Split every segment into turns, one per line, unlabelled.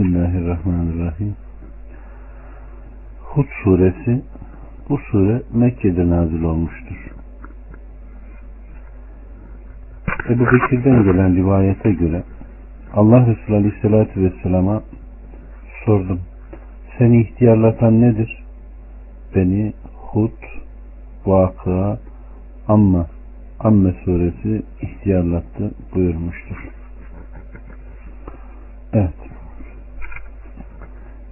Bismillahirrahmanirrahim. Hud suresi bu sure Mekke'de nazil olmuştur. Ebu Bekir'den gelen rivayete göre Allah Resulü Aleyhisselatü Vesselam'a sordum. Seni ihtiyarlatan nedir? Beni Hud, Vakıa, Amma, Amme suresi ihtiyarlattı buyurmuştur. Evet.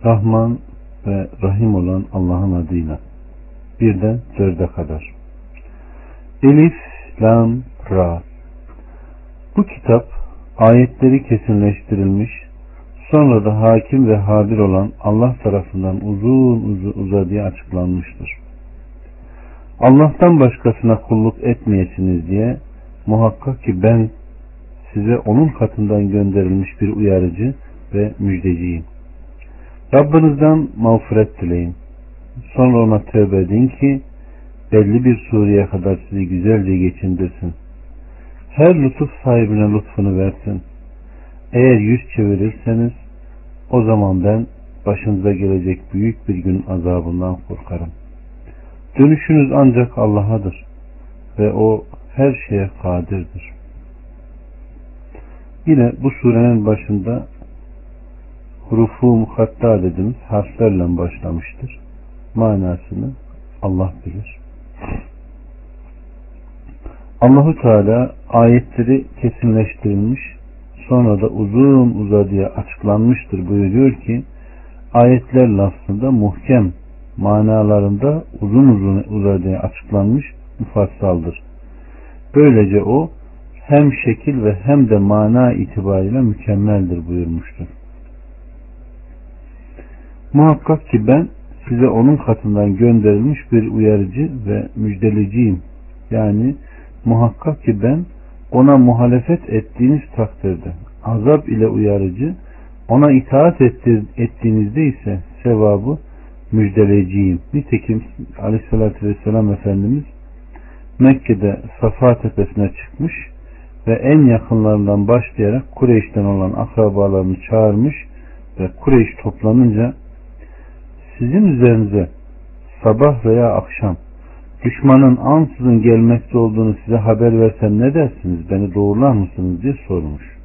Rahman ve Rahim olan Allah'ın adıyla birden dörde kadar. Elif, Lam, Ra. Bu kitap ayetleri kesinleştirilmiş, sonra da hakim ve hadir olan Allah tarafından uzun uzun uzadıya açıklanmıştır. Allah'tan başkasına kulluk etmeyesiniz diye muhakkak ki ben size onun katından gönderilmiş bir uyarıcı ve müjdeciyim. Rabbinizden mağfiret dileyin. Sonra ona tövbe edin ki belli bir sureye kadar sizi güzelce geçindirsin. Her lütuf sahibine lütfunu versin. Eğer yüz çevirirseniz o zaman ben başınıza gelecek büyük bir gün azabından korkarım. Dönüşünüz ancak Allah'adır ve o her şeye kadirdir. Yine bu surenin başında hurufu mukatta dediğimiz harflerle başlamıştır. Manasını Allah bilir. Allahu Teala ayetleri kesinleştirilmiş sonra da uzun uzadıya açıklanmıştır buyuruyor ki ayetler lafzında muhkem manalarında uzun uzun uzadıya açıklanmış mufassaldır. Böylece o hem şekil ve hem de mana itibariyle mükemmeldir buyurmuştur. Muhakkak ki ben size onun katından gönderilmiş bir uyarıcı ve müjdeliciyim. Yani muhakkak ki ben ona muhalefet ettiğiniz takdirde azap ile uyarıcı, ona itaat ettiğinizde ise sevabı müjdeleyeceğim. Nitekim aleyhissalatü vesselam Efendimiz Mekke'de Safa tepesine çıkmış ve en yakınlarından başlayarak Kureyş'ten olan akrabalarını çağırmış ve Kureyş toplanınca sizin üzerinize sabah veya akşam düşmanın ansızın gelmekte olduğunu size haber versem ne dersiniz beni doğrular mısınız diye sormuş.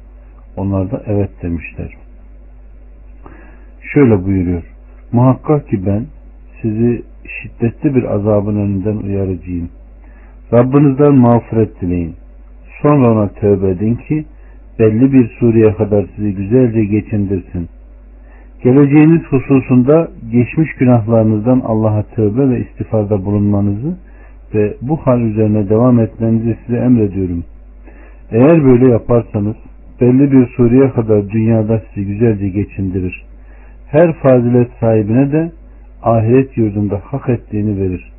Onlar da evet demişler. Şöyle buyuruyor. Muhakkak ki ben sizi şiddetli bir azabın önünden uyarıcıyım. Rabbinizden mağfiret dileyin. Sonra ona tövbe edin ki belli bir sureye kadar sizi güzelce geçindirsin. Geleceğiniz hususunda geçmiş günahlarınızdan Allah'a tövbe ve istifarda bulunmanızı ve bu hal üzerine devam etmenizi size emrediyorum. Eğer böyle yaparsanız belli bir sureye kadar dünyada sizi güzelce geçindirir. Her fazilet sahibine de ahiret yurdunda hak ettiğini verir.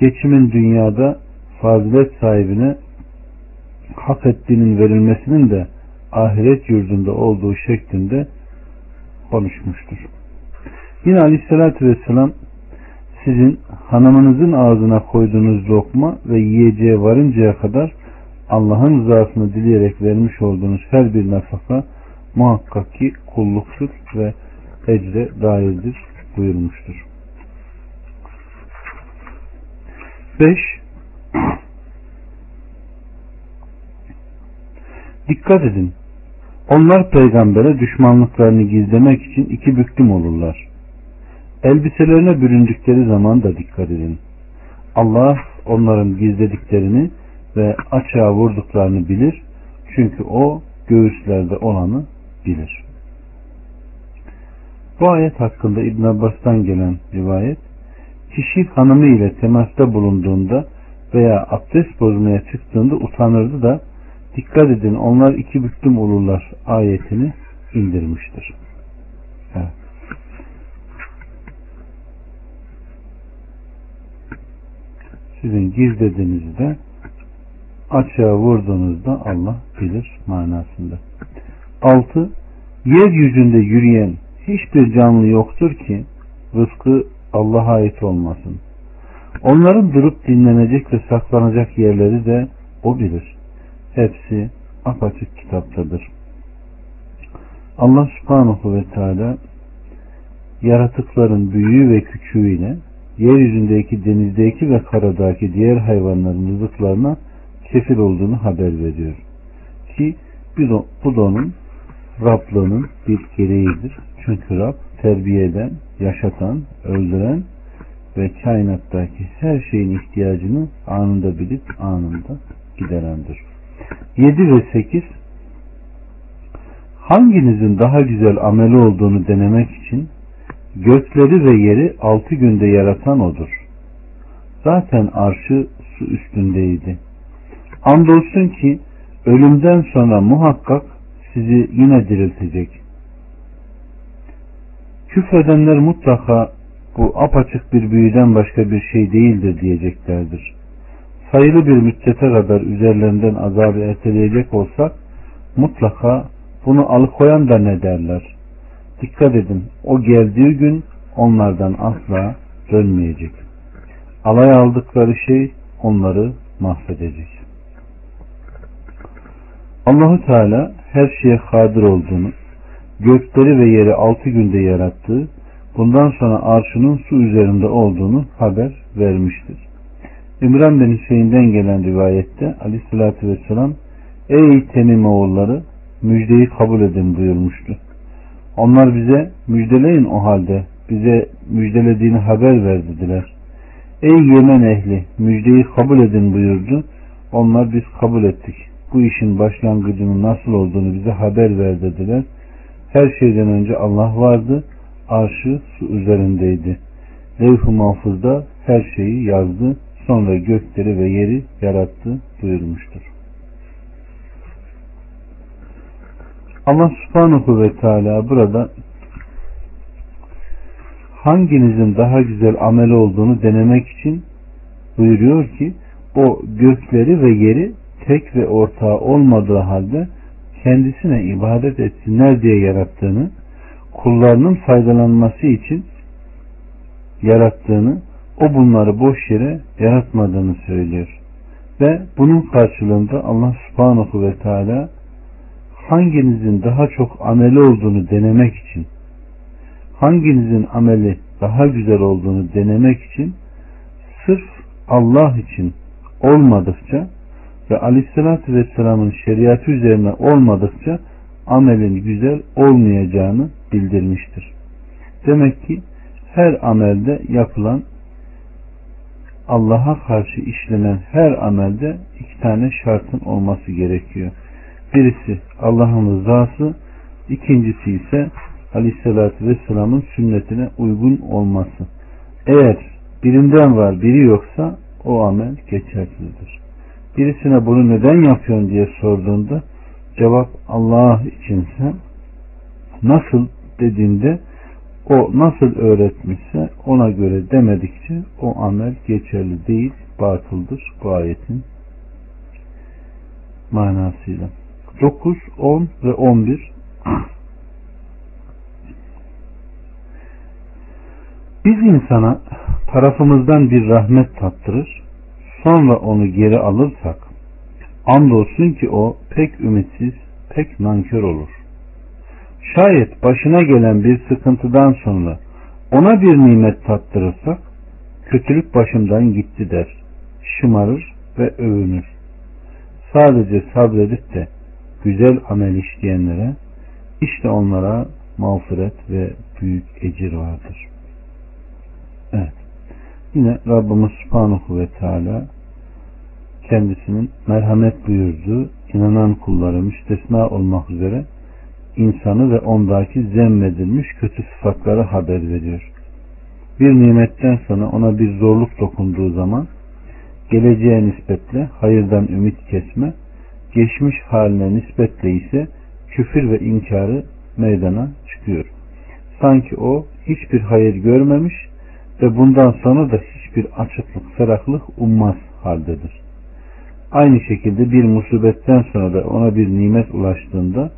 Geçimin dünyada fazilet sahibine hak ettiğinin verilmesinin de ahiret yurdunda olduğu şeklinde konuşmuştur. Yine aleyhissalatü vesselam sizin hanımınızın ağzına koyduğunuz lokma ve yiyeceğe varıncaya kadar Allah'ın rızasını dileyerek vermiş olduğunuz her bir nafaka muhakkak ki kulluktur ve ecre dairdir buyurmuştur. 5. Dikkat edin. Onlar peygambere düşmanlıklarını gizlemek için iki büklüm olurlar. Elbiselerine büründükleri zaman da dikkat edin. Allah onların gizlediklerini ve açığa vurduklarını bilir. Çünkü o göğüslerde olanı bilir. Bu ayet hakkında İbn Abbas'tan gelen rivayet kişi hanımı ile temasta bulunduğunda veya abdest bozmaya çıktığında utanırdı da dikkat edin onlar iki büklüm olurlar ayetini indirmiştir. Evet. Sizin gizlediğinizde açığa vurduğunuzda Allah bilir manasında. 6. Yeryüzünde yürüyen hiçbir canlı yoktur ki rızkı Allah'a ait olmasın. Onların durup dinlenecek ve saklanacak yerleri de o bilir. Hepsi apaçık kitaptadır. Allah subhanahu ve teala yaratıkların büyüğü ve küçüğüyle yeryüzündeki, denizdeki ve karadaki diğer hayvanların rızıklarına kefil olduğunu haber veriyor. Ki bu da onun Rablığının bir gereğidir. Çünkü Rab terbiye eden, yaşatan, öldüren ve kainattaki her şeyin ihtiyacını anında bilip anında giderendir. 7 ve 8 Hanginizin daha güzel ameli olduğunu denemek için gökleri ve yeri altı günde yaratan odur. Zaten arşı su üstündeydi. Andolsun ki ölümden sonra muhakkak sizi yine diriltecek. Küfredenler mutlaka bu apaçık bir büyüden başka bir şey değildir diyeceklerdir. Sayılı bir müddete kadar üzerlerinden azabı erteleyecek olsak mutlaka bunu alıkoyan da ne derler? Dikkat edin o geldiği gün onlardan asla dönmeyecek. Alay aldıkları şey onları mahvedecek. Allahu Teala her şeye kadir olduğunu, gökleri ve yeri altı günde yarattığı, bundan sonra arşının su üzerinde olduğunu haber vermiştir. İmran bin Hüseyin'den gelen rivayette aleyhissalatü vesselam Ey Temim oğulları müjdeyi kabul edin buyurmuştu. Onlar bize müjdeleyin o halde bize müjdelediğini haber ver dediler. Ey Yemen ehli müjdeyi kabul edin buyurdu. Onlar biz kabul ettik. Bu işin başlangıcının nasıl olduğunu bize haber ver dediler. Her şeyden önce Allah vardı. Arşı su üzerindeydi. Levh-i mahfuzda her şeyi yazdı. Sonra gökleri ve yeri yarattı buyurmuştur. Allah subhanahu ve teala burada hanginizin daha güzel amel olduğunu denemek için buyuruyor ki o gökleri ve yeri tek ve ortağı olmadığı halde kendisine ibadet etsinler diye yarattığını, kullarının faydalanması için yarattığını, o bunları boş yere yaratmadığını söylüyor. Ve bunun karşılığında Allah subhanahu ve teala hanginizin daha çok ameli olduğunu denemek için, hanginizin ameli daha güzel olduğunu denemek için sırf Allah için olmadıkça ve aleyhissalatü vesselamın şeriatı üzerine olmadıkça amelin güzel olmayacağını bildirmiştir. Demek ki her amelde yapılan Allah'a karşı işlenen her amelde iki tane şartın olması gerekiyor. Birisi Allah'ın rızası, ikincisi ise Aleyhisselatü Vesselam'ın sünnetine uygun olması. Eğer birinden var biri yoksa o amel geçersizdir. Birisine bunu neden yapıyorsun diye sorduğunda cevap Allah içinse nasıl dediğinde o nasıl öğretmişse ona göre demedikçe o amel geçerli değil, batıldır bu ayetin manasıyla. 9, 10 ve 11 Biz insana tarafımızdan bir rahmet tattırır, sonra onu geri alırsak, andolsun ki o pek ümitsiz, pek nankör olur. Şayet başına gelen bir sıkıntıdan sonra ona bir nimet tattırırsak, kötülük başımdan gitti der, şımarır ve övünür. Sadece sabredip de güzel amel işleyenlere işte onlara mağfiret ve büyük ecir vardır. Evet. Yine Rabbimiz Subhanahu ve Teala kendisinin merhamet buyurduğu inanan kulları müstesna olmak üzere insanı ve ondaki zemmedilmiş kötü sıfatları haber veriyor. Bir nimetten sonra ona bir zorluk dokunduğu zaman geleceğe nispetle hayırdan ümit kesme geçmiş haline nispetle ise küfür ve inkarı meydana çıkıyor. Sanki o hiçbir hayır görmemiş ve bundan sonra da hiçbir açıklık, ferahlık ummaz haldedir. Aynı şekilde bir musibetten sonra da ona bir nimet ulaştığında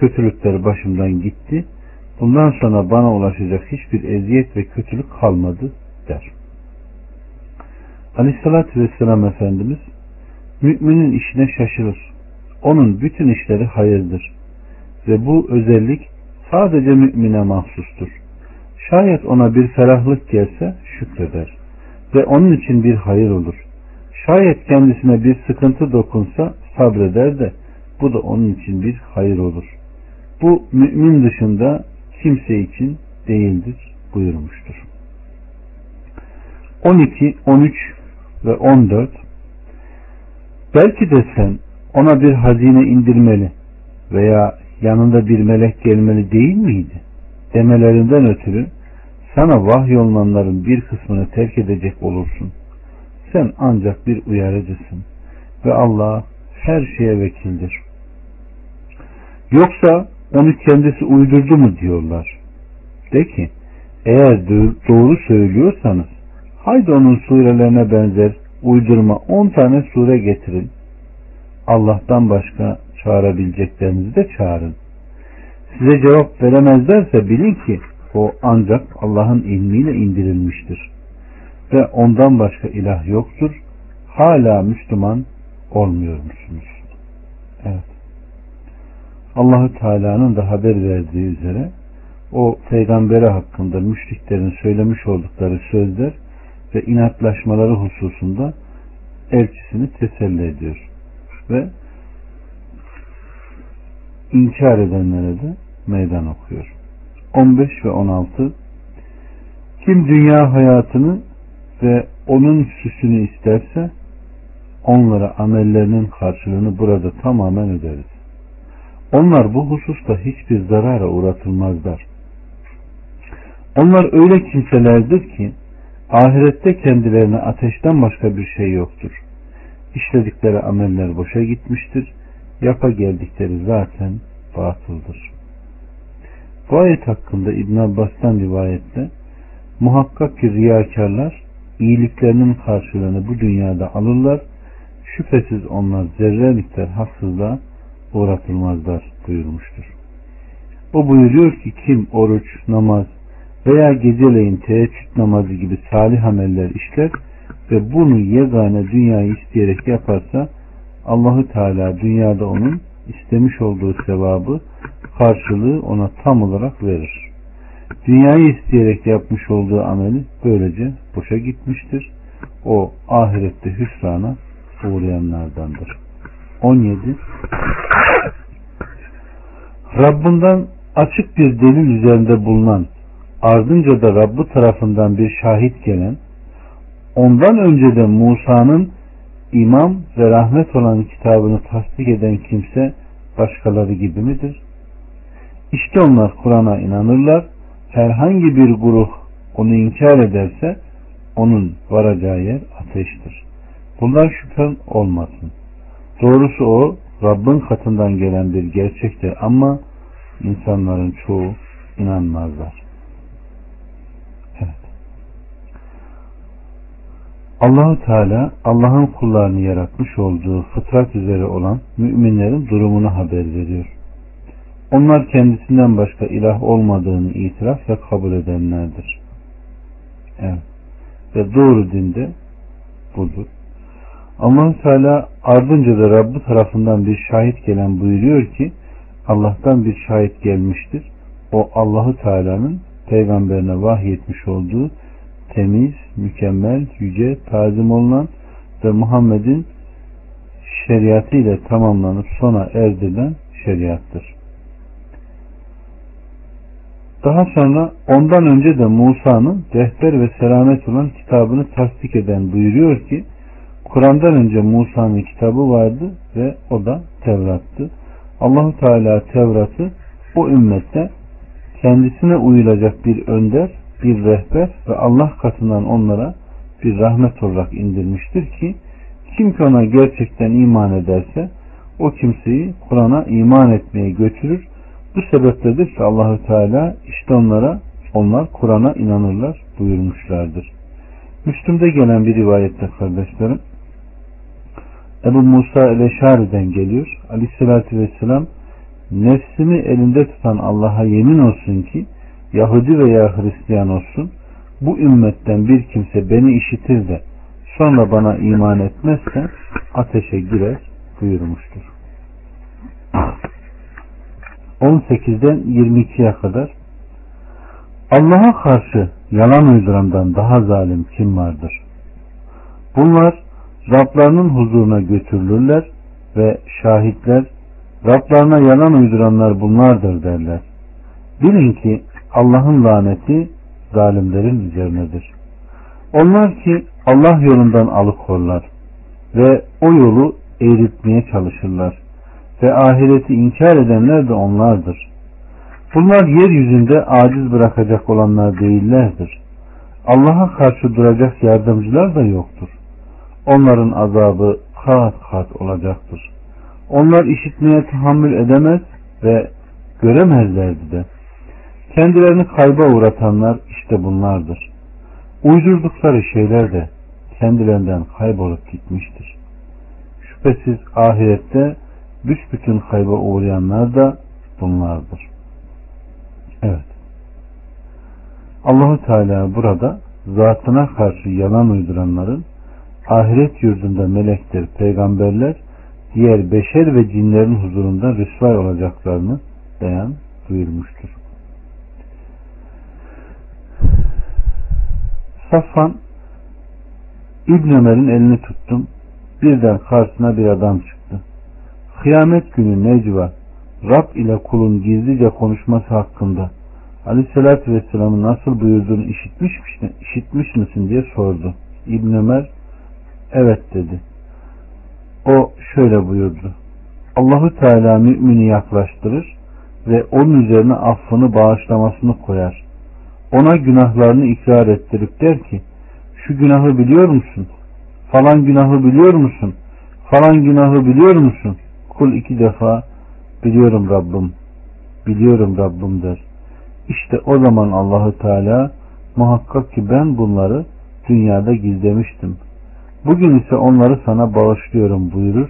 kötülükler başımdan gitti. Bundan sonra bana ulaşacak hiçbir eziyet ve kötülük kalmadı der. Aleyhissalatü Vesselam Efendimiz müminin işine şaşırır. Onun bütün işleri hayırdır. ve bu özellik sadece mümine mahsustur. Şayet ona bir ferahlık gelse şükreder ve onun için bir hayır olur. Şayet kendisine bir sıkıntı dokunsa sabreder de bu da onun için bir hayır olur. Bu mümin dışında kimse için değildir buyurmuştur. 12, 13 ve 14 Belki de sen ona bir hazine indirmeli veya yanında bir melek gelmeli değil miydi? Demelerinden ötürü sana vahyolunanların bir kısmını terk edecek olursun. Sen ancak bir uyarıcısın ve Allah her şeye vekildir. Yoksa onu kendisi uydurdu mu diyorlar. De ki eğer doğru söylüyorsanız haydi onun surelerine benzer uydurma on tane sure getirin. Allah'tan başka çağırabileceklerinizi de çağırın. Size cevap veremezlerse bilin ki o ancak Allah'ın ilmiyle indirilmiştir. Ve ondan başka ilah yoktur. Hala Müslüman olmuyor musunuz? Evet. Allahü Teala'nın da haber verdiği üzere o peygambere hakkında müşriklerin söylemiş oldukları sözler ve inatlaşmaları hususunda elçisini teselli ediyor. Ve inkar edenlere de meydan okuyor. 15 ve 16 Kim dünya hayatını ve onun süsünü isterse onlara amellerinin karşılığını burada tamamen öderiz. Onlar bu hususta hiçbir zarara uğratılmazlar. Onlar öyle kimselerdir ki ahirette kendilerine ateşten başka bir şey yoktur. İşledikleri ameller boşa gitmiştir. Yapa geldikleri zaten batıldır. Bu ayet hakkında İbn Abbas'tan rivayette muhakkak ki riyakarlar iyiliklerinin karşılığını bu dünyada alırlar. Şüphesiz onlar zerre miktar haksızlığa uğratılmazlar buyurmuştur. O buyuruyor ki kim oruç, namaz veya geceleyin teheccüd namazı gibi salih ameller işler ve bunu yegane dünyayı isteyerek yaparsa Allahu Teala dünyada onun istemiş olduğu sevabı karşılığı ona tam olarak verir. Dünyayı isteyerek yapmış olduğu ameli böylece boşa gitmiştir. O ahirette hüsrana uğrayanlardandır. 17 Rabbinden açık bir delil üzerinde bulunan ardınca da Rabbi tarafından bir şahit gelen ondan önce de Musa'nın imam ve rahmet olan kitabını tasdik eden kimse başkaları gibi midir? İşte onlar Kur'an'a inanırlar. Herhangi bir grup onu inkar ederse onun varacağı yer ateştir. Bundan şüphen olmasın. Doğrusu o Rabbin katından gelen bir gerçektir ama insanların çoğu inanmazlar. Evet. Allahu Teala Allah'ın kullarını yaratmış olduğu fıtrat üzere olan müminlerin durumunu haber veriyor. Onlar kendisinden başka ilah olmadığını itiraf ve kabul edenlerdir. Evet. Ve doğru dinde budur allah Teala ardınca da Rabbi tarafından bir şahit gelen buyuruyor ki Allah'tan bir şahit gelmiştir. O Allahu Teala'nın peygamberine vahyetmiş olduğu temiz, mükemmel, yüce, tazim olunan ve Muhammed'in şeriatı ile tamamlanıp sona erdirilen şeriattır. Daha sonra ondan önce de Musa'nın rehber ve selamet olan kitabını tasdik eden buyuruyor ki Kur'an'dan önce Musa'nın kitabı vardı ve o da Tevrat'tı. Allahu Teala Tevrat'ı o ümmette kendisine uyulacak bir önder, bir rehber ve Allah katından onlara bir rahmet olarak indirmiştir ki kim ki ona gerçekten iman ederse o kimseyi Kur'an'a iman etmeye götürür. Bu sebepledir ki Allahü Teala işte onlara onlar Kur'an'a inanırlar buyurmuşlardır. Müslüm'de gelen bir rivayette kardeşlerim Ebu Musa el-Eşari'den geliyor. Aleyhissalatü vesselam nefsimi elinde tutan Allah'a yemin olsun ki Yahudi veya Hristiyan olsun bu ümmetten bir kimse beni işitir de sonra bana iman etmezse ateşe girer buyurmuştur. 18'den 22'ye kadar Allah'a karşı yalan uydurandan daha zalim kim vardır? Bunlar Rablarının huzuruna götürülürler ve şahitler Rablarına yalan uyduranlar bunlardır derler. Bilin ki Allah'ın laneti zalimlerin üzerinedir. Onlar ki Allah yolundan alıkorlar ve o yolu eğritmeye çalışırlar ve ahireti inkar edenler de onlardır. Bunlar yeryüzünde aciz bırakacak olanlar değillerdir. Allah'a karşı duracak yardımcılar da yoktur. Onların azabı kat kat olacaktır. Onlar işitmeye tahammül edemez ve göremezlerdi de. Kendilerini kayba uğratanlar işte bunlardır. Uydurdukları şeyler de kendilerinden kaybolup gitmiştir. Şüphesiz ahirette büsbütün kayba uğrayanlar da bunlardır. Evet. Allahu Teala burada zatına karşı yalan uyduranların ahiret yurdunda melekler, peygamberler, diğer beşer ve cinlerin huzurunda rüsvay olacaklarını beyan buyurmuştur. Safvan İbn Ömer'in elini tuttum. Birden karşısına bir adam çıktı. Kıyamet günü Necva Rab ile kulun gizlice konuşması hakkında Aleyhisselatü Vesselam'ın nasıl buyurduğunu işitmiş, işitmiş misin diye sordu. İbn Ömer evet dedi. O şöyle buyurdu. Allahu Teala mümini yaklaştırır ve onun üzerine affını bağışlamasını koyar. Ona günahlarını ikrar ettirip der ki şu günahı biliyor musun? Falan günahı biliyor musun? Falan günahı biliyor musun? Kul iki defa biliyorum Rabbim, biliyorum Rabbim der. İşte o zaman Allahu Teala muhakkak ki ben bunları dünyada gizlemiştim. Bugün ise onları sana bağışlıyorum buyurur.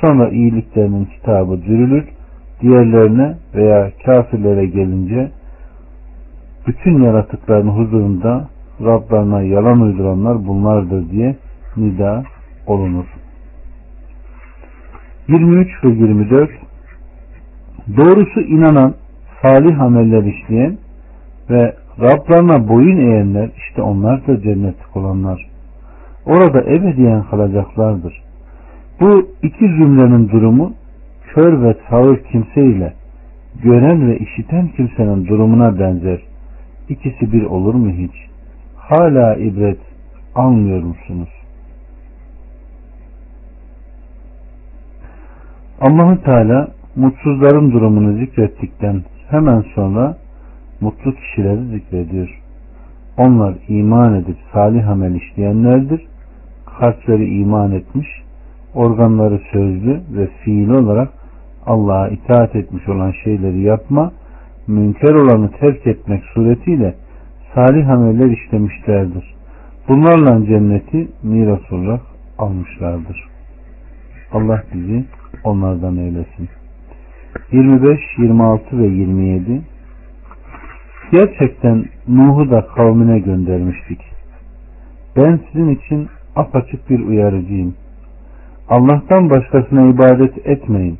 Sonra iyiliklerinin kitabı dürülür. Diğerlerine veya kafirlere gelince bütün yaratıkların huzurunda Rablarına yalan uyduranlar bunlardır diye nida olunur. 23 ve 24 Doğrusu inanan, salih ameller işleyen ve Rablarına boyun eğenler işte onlar da cennetlik olanlar. Orada ebediyen kalacaklardır. Bu iki cümlenin durumu kör ve sağır kimse ile gören ve işiten kimsenin durumuna benzer. İkisi bir olur mu hiç? Hala ibret almıyor musunuz? Allahu Teala mutsuzların durumunu zikrettikten hemen sonra mutlu kişileri zikrediyor. Onlar iman edip salih amel işleyenlerdir. Kalpleri iman etmiş, organları sözlü ve fiili olarak Allah'a itaat etmiş olan şeyleri yapma, münker olanı terk etmek suretiyle salih ameller işlemişlerdir. Bunlarla cenneti miras olarak almışlardır. Allah bizi onlardan eylesin. 25, 26 ve 27 Gerçekten Nuh'u da kavmine göndermiştik. Ben sizin için apaçık bir uyarıcıyım. Allah'tan başkasına ibadet etmeyin.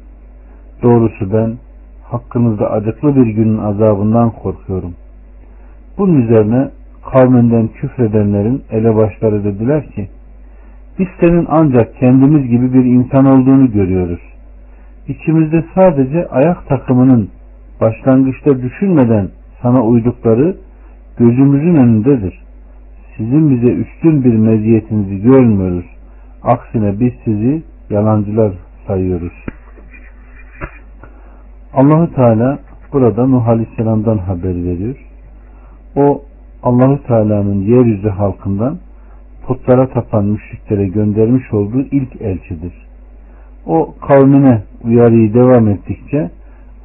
Doğrusu ben hakkınızda acıklı bir günün azabından korkuyorum. Bunun üzerine kavminden küfredenlerin elebaşları dediler ki biz senin ancak kendimiz gibi bir insan olduğunu görüyoruz. İçimizde sadece ayak takımının başlangıçta düşünmeden sana uydukları gözümüzün önündedir. Sizin bize üstün bir meziyetinizi görmüyoruz. Aksine biz sizi yalancılar sayıyoruz. Allahu Teala burada Nuh Aleyhisselam'dan haber veriyor. O Allahu Teala'nın yeryüzü halkından putlara tapan müşriklere göndermiş olduğu ilk elçidir. O kavmine uyarıyı devam ettikçe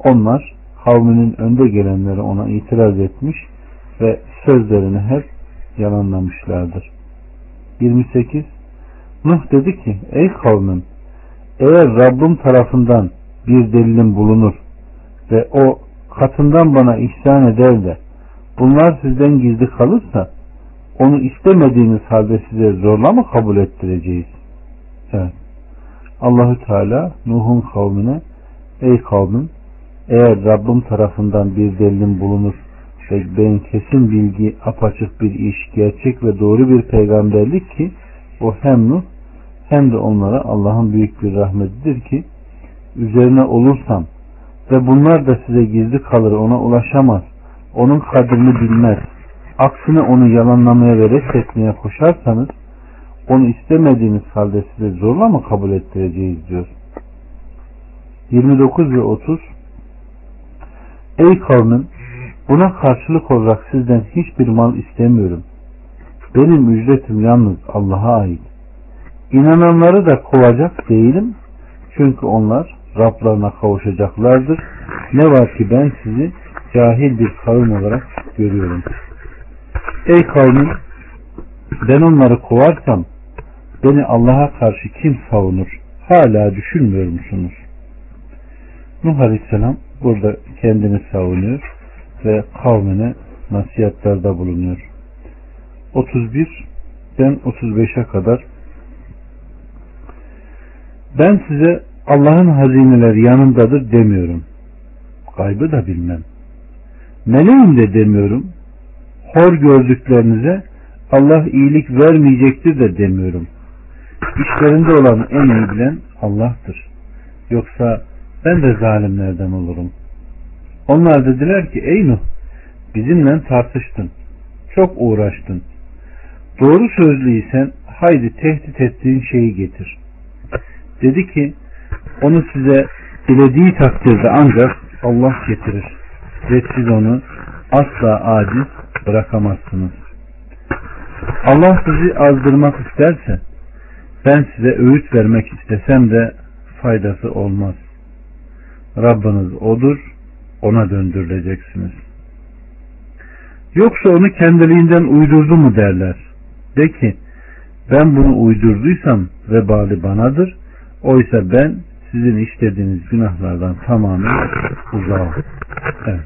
onlar kavminin önde gelenleri ona itiraz etmiş ve sözlerini hep yalanlamışlardır. 28 Nuh dedi ki ey kavmim eğer Rabbim tarafından bir delilim bulunur ve o katından bana ihsan eder de bunlar sizden gizli kalırsa onu istemediğiniz halde size zorla mı kabul ettireceğiz? Evet. Allahü Teala Nuh'un kavmine ey kavmim eğer Rabbim tarafından bir delilim bulunur ve ben kesin bilgi, apaçık bir iş, gerçek ve doğru bir peygamberlik ki o hem Nuh hem de onlara Allah'ın büyük bir rahmetidir ki üzerine olursam ve bunlar da size gizli kalır ona ulaşamaz onun kadrini bilmez aksine onu yalanlamaya ve reddetmeye koşarsanız onu istemediğiniz halde size zorla mı kabul ettireceğiz diyor. 29 ve 30 Ey kavmin buna karşılık olarak sizden hiçbir mal istemiyorum. Benim ücretim yalnız Allah'a ait. İnananları da kovacak değilim. Çünkü onlar Rablarına kavuşacaklardır. Ne var ki ben sizi cahil bir kavim olarak görüyorum. Ey kavmin ben onları kovarsam beni Allah'a karşı kim savunur? Hala düşünmüyor musunuz? Nuh Aleyhisselam burada kendini savunuyor ve kavmine nasihatlarda bulunuyor. 31 ben 35'e kadar ben size Allah'ın hazineleri yanındadır demiyorum. Kaybı da bilmem. Meleğim de demiyorum. Hor gördüklerinize Allah iyilik vermeyecektir de demiyorum. İşlerinde olan en iyi bilen Allah'tır. Yoksa ben de zalimlerden olurum. Onlar dediler ki ey Nuh bizimle tartıştın. Çok uğraştın. Doğru sözlüysen haydi tehdit ettiğin şeyi getir. Dedi ki onu size dilediği takdirde ancak Allah getirir. Ve siz onu asla aciz bırakamazsınız. Allah sizi azdırmak isterse ben size öğüt vermek istesem de faydası olmaz. Rabbiniz odur, ona döndürüleceksiniz. Yoksa onu kendiliğinden uydurdu mu derler. De ki, ben bunu uydurduysam vebali banadır. Oysa ben sizin işlediğiniz günahlardan tamamen uzağım. Evet.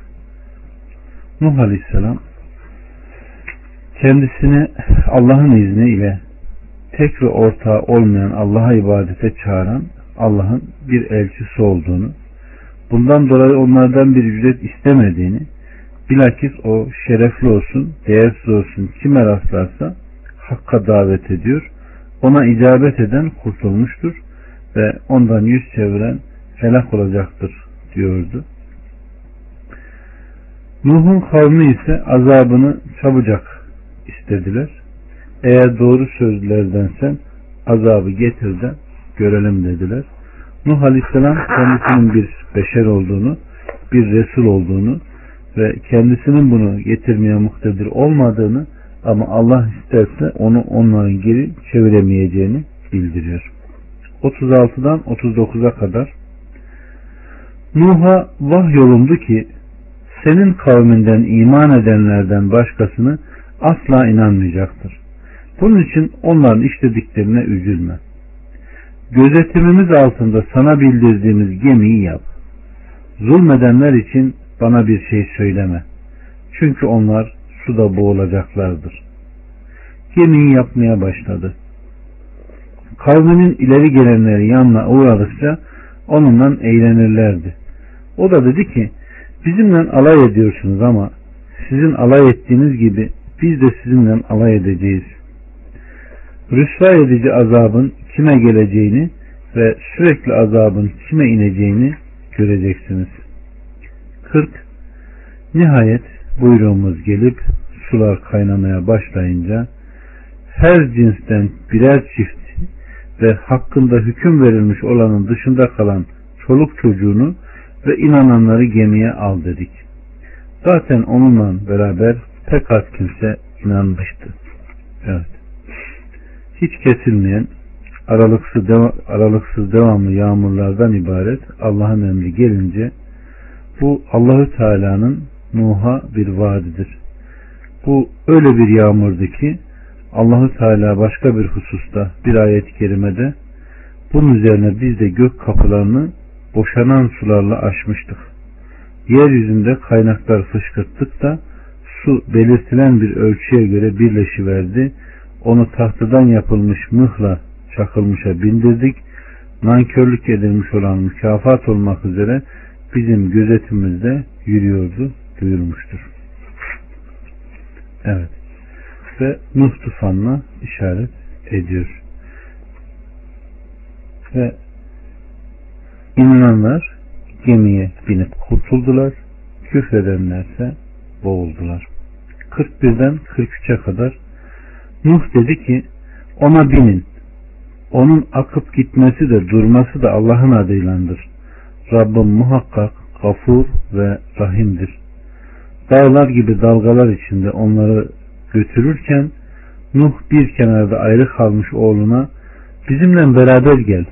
Nuh Aleyhisselam kendisini Allah'ın izniyle tek ve ortağı olmayan Allah'a ibadete çağıran Allah'ın bir elçisi olduğunu Bundan dolayı onlardan bir ücret istemediğini, bilakis o şerefli olsun, değersiz olsun kime rastlarsa hakka davet ediyor. Ona icabet eden kurtulmuştur ve ondan yüz çeviren helak olacaktır diyordu. Nuh'un kavmi ise azabını çabucak istediler. Eğer doğru sözlerdensen azabı getir de görelim dediler. Nuh Aleyhisselam kendisinin bir beşer olduğunu, bir Resul olduğunu ve kendisinin bunu getirmeye muhtedir olmadığını ama Allah isterse onu onların geri çeviremeyeceğini bildiriyor. 36'dan 39'a kadar Nuh'a vahyolundu ki senin kavminden iman edenlerden başkasını asla inanmayacaktır. Bunun için onların işlediklerine üzülme gözetimimiz altında sana bildirdiğimiz gemiyi yap. Zulmedenler için bana bir şey söyleme. Çünkü onlar suda boğulacaklardır. Gemiyi yapmaya başladı. Kavminin ileri gelenleri yanına uğradıkça onunla eğlenirlerdi. O da dedi ki bizimle alay ediyorsunuz ama sizin alay ettiğiniz gibi biz de sizinle alay edeceğiz. Rüsva edici azabın kime geleceğini ve sürekli azabın kime ineceğini göreceksiniz. 40. Nihayet buyruğumuz gelip sular kaynamaya başlayınca her cinsten birer çift ve hakkında hüküm verilmiş olanın dışında kalan çoluk çocuğunu ve inananları gemiye al dedik. Zaten onunla beraber pek az kimse inanmıştı. Evet. Hiç kesilmeyen aralıksız, deva, aralıksız devamlı yağmurlardan ibaret Allah'ın emri gelince bu Allahü Teala'nın Nuh'a bir vaadidir. Bu öyle bir yağmurdu ki Allahü Teala başka bir hususta bir ayet-i kerimede bunun üzerine biz de gök kapılarını boşanan sularla açmıştık. Yeryüzünde kaynaklar fışkırttık da su belirtilen bir ölçüye göre birleşiverdi. Onu tahtadan yapılmış mıhla çakılmışa bindirdik. Nankörlük edilmiş olan mükafat olmak üzere bizim gözetimizde yürüyordu buyurmuştur. Evet. Ve Nuh tufanına işaret ediyor. Ve inananlar gemiye binip kurtuldular. Küfredenlerse boğuldular. 41'den 43'e kadar Nuh dedi ki ona binin. Onun akıp gitmesi de durması da Allah'ın adıylandır. Rabbim muhakkak gafur ve rahimdir. Dağlar gibi dalgalar içinde onları götürürken Nuh bir kenarda ayrı kalmış oğluna bizimle beraber gel.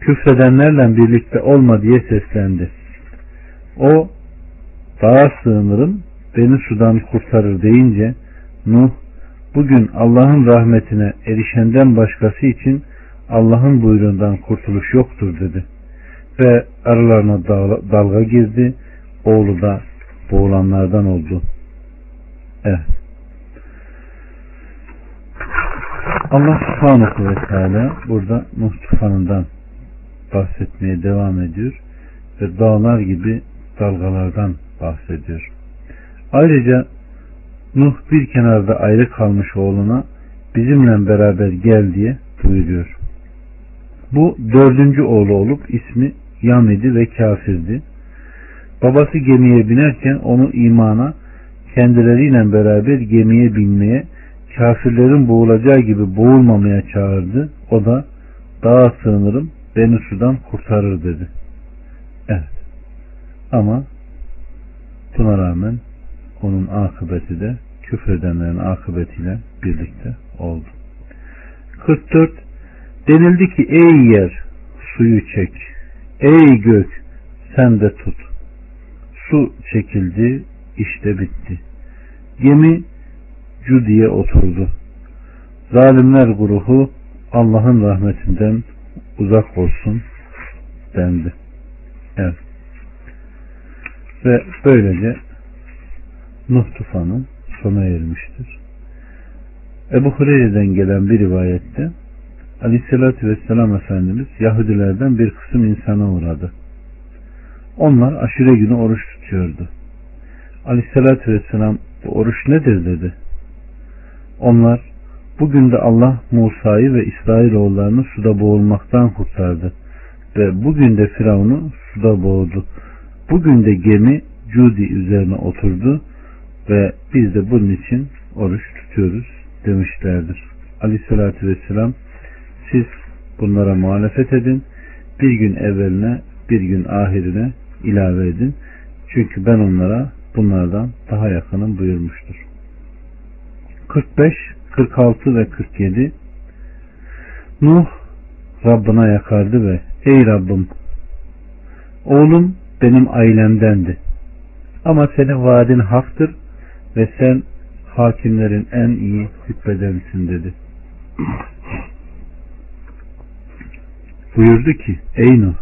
Küfredenlerle birlikte olma diye seslendi. O dağa sığınırım beni sudan kurtarır deyince Nuh bugün Allah'ın rahmetine erişenden başkası için Allah'ın buyruğundan kurtuluş yoktur dedi. Ve aralarına dalga girdi. Oğlu da boğulanlardan oldu. Evet. Allah subhanahu ve teala burada Nuh tufanından bahsetmeye devam ediyor ve dağlar gibi dalgalardan bahsediyor. Ayrıca Nuh bir kenarda ayrı kalmış oğluna bizimle beraber gel diye buyuruyor. Bu dördüncü oğlu olup ismi Yamidi ve kafirdi. Babası gemiye binerken onu imana, kendileriyle beraber gemiye binmeye, kafirlerin boğulacağı gibi boğulmamaya çağırdı. O da dağa sığınırım, beni sudan kurtarır dedi. Evet. Ama buna rağmen onun akıbeti de küfredenlerin akıbetiyle birlikte oldu. 44 Denildi ki ey yer suyu çek, ey gök sen de tut. Su çekildi, işte bitti. Gemi Cudi'ye oturdu. Zalimler grubu Allah'ın rahmetinden uzak olsun dendi. Evet. Ve böylece Nuh tufanı sona ermiştir. Ebu Hureyre'den gelen bir rivayette Aleyhisselatü Vesselam Efendimiz Yahudilerden bir kısım insana uğradı. Onlar aşure günü oruç tutuyordu. Aleyhisselatü Vesselam bu oruç nedir dedi. Onlar bugün de Allah Musa'yı ve İsrailoğullarını suda boğulmaktan kurtardı ve bugün de Firavun'u suda boğdu. Bugün de gemi Cudi üzerine oturdu ve biz de bunun için oruç tutuyoruz demişlerdir. Aleyhissalatü vesselam siz bunlara muhalefet edin. Bir gün evveline bir gün ahirine ilave edin. Çünkü ben onlara bunlardan daha yakınım buyurmuştur. 45, 46 ve 47 Nuh Rabbına yakardı ve Ey Rabbim oğlum benim ailemdendi. Ama senin vaadin haktır ve sen hakimlerin en iyi hükmedenisin dedi. Buyurdu ki ey Nuh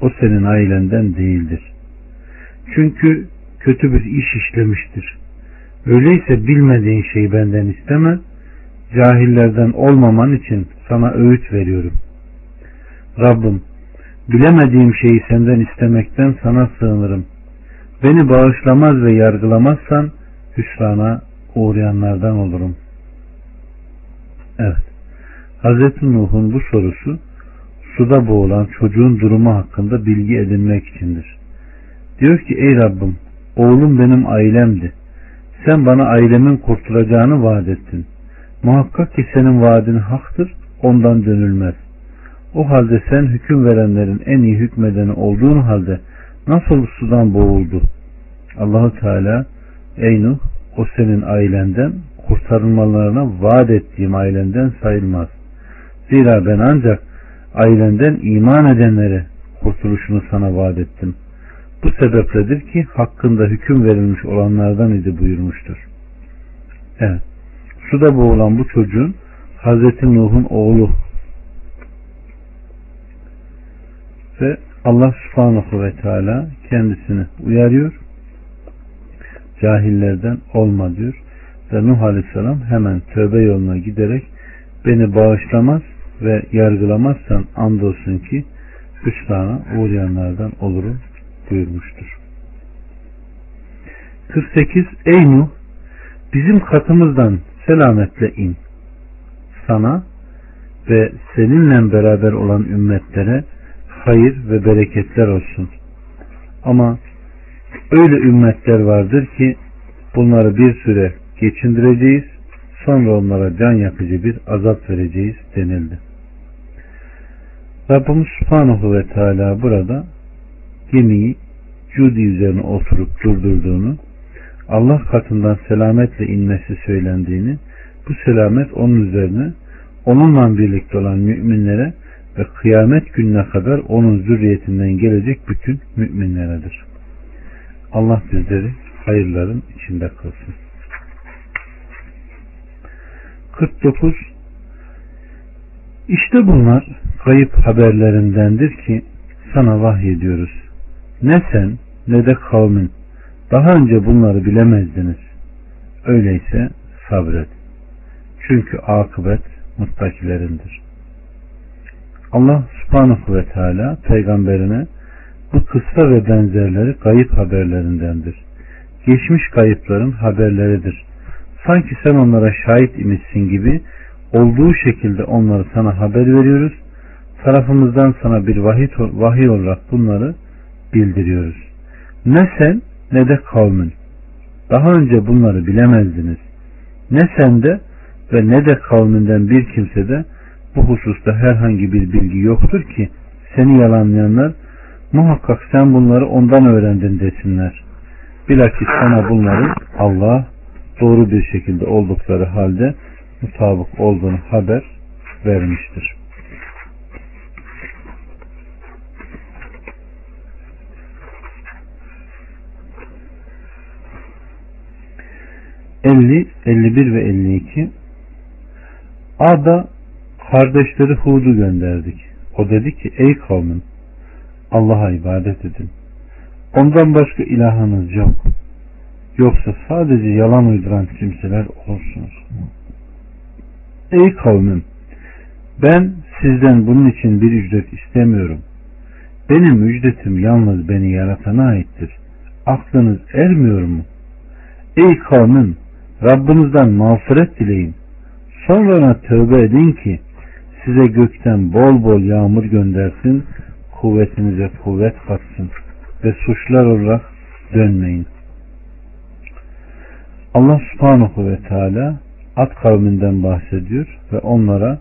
o senin ailenden değildir. Çünkü kötü bir iş işlemiştir. Öyleyse bilmediğin şeyi benden isteme, cahillerden olmaman için sana öğüt veriyorum. Rabbim, bilemediğim şeyi senden istemekten sana sığınırım. Beni bağışlamaz ve yargılamazsan hüsrana uğrayanlardan olurum. Evet. Hz. Nuh'un bu sorusu suda boğulan çocuğun durumu hakkında bilgi edinmek içindir. Diyor ki ey Rabbim oğlum benim ailemdi. Sen bana ailemin kurtulacağını vaat ettin. Muhakkak ki senin vaadin haktır, ondan dönülmez. O halde sen hüküm verenlerin en iyi hükmedeni olduğun halde nasıl sudan boğuldu? Allahu Teala ey Nuh o senin ailenden kurtarılmalarına vaat ettiğim ailenden sayılmaz. Zira ben ancak ailenden iman edenlere kurtuluşunu sana vaat ettim. Bu sebepledir ki hakkında hüküm verilmiş olanlardan idi buyurmuştur. Evet. Suda boğulan bu çocuğun Hazreti Nuh'un oğlu ve Allah subhanahu ve teala kendisini uyarıyor. Cahillerden olma diyor. Ve Nuh aleyhisselam hemen tövbe yoluna giderek beni bağışlamaz ve yargılamazsan andolsun ki hüsrana uğrayanlardan olurum buyurmuştur. 48 Ey Nuh bizim katımızdan selametle in. Sana ve seninle beraber olan ümmetlere hayır ve bereketler olsun. Ama öyle ümmetler vardır ki bunları bir süre geçindireceğiz sonra onlara can yakıcı bir azap vereceğiz denildi. Rabbimiz Subhanahu ve Teala burada gemiyi Cudi üzerine oturup durdurduğunu, Allah katından selametle inmesi söylendiğini, bu selamet onun üzerine, onunla birlikte olan müminlere ve kıyamet gününe kadar onun zürriyetinden gelecek bütün müminleredir. Allah bizleri hayırların içinde kılsın. 49 İşte bunlar kayıp haberlerindendir ki sana vahyediyoruz. Ne sen ne de kavmin daha önce bunları bilemezdiniz. Öyleyse sabret. Çünkü akıbet muttakilerindir. Allah subhanahu ve teala peygamberine bu kısa ve benzerleri kayıp haberlerindendir. Geçmiş kayıpların haberleridir. Sanki sen onlara şahit imişsin gibi olduğu şekilde onları sana haber veriyoruz. Tarafımızdan sana bir vahiy, olarak bunları bildiriyoruz. Ne sen ne de kavmin. Daha önce bunları bilemezdiniz. Ne sende ve ne de kavminden bir kimse de bu hususta herhangi bir bilgi yoktur ki seni yalanlayanlar muhakkak sen bunları ondan öğrendin desinler. Bilakis sana bunları Allah doğru bir şekilde oldukları halde mutabık olduğunu haber vermiştir. Elli, elli bir ve elli iki Ada kardeşleri Hud'u gönderdik. O dedi ki ey kavmin Allah'a ibadet edin. Ondan başka ilahınız yok. Yoksa sadece yalan uyduran kimseler olsunuz. Ey kavmim ben sizden bunun için bir ücret istemiyorum. Benim ücretim yalnız beni yaratana aittir. Aklınız ermiyor mu? Ey kavmim Rabbinizden mağfiret dileyin. Sonra tövbe edin ki size gökten bol bol yağmur göndersin, kuvvetinize kuvvet katsın ve suçlar olarak dönmeyin. Allah subhanahu ve teala At kavminden bahsediyor ve onlara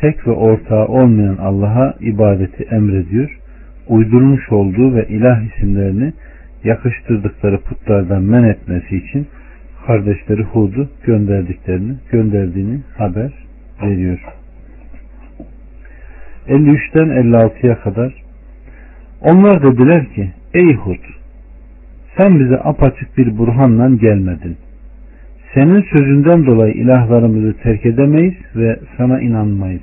tek ve ortağı olmayan Allah'a ibadeti emrediyor. Uydurmuş olduğu ve ilah isimlerini yakıştırdıkları putlardan men etmesi için kardeşleri Hud'u gönderdiklerini, gönderdiğini haber veriyor. 53'ten 56'ya kadar onlar dediler ki ey Hud sen bize apaçık bir burhanla gelmedin. Senin sözünden dolayı ilahlarımızı terk edemeyiz ve sana inanmayız.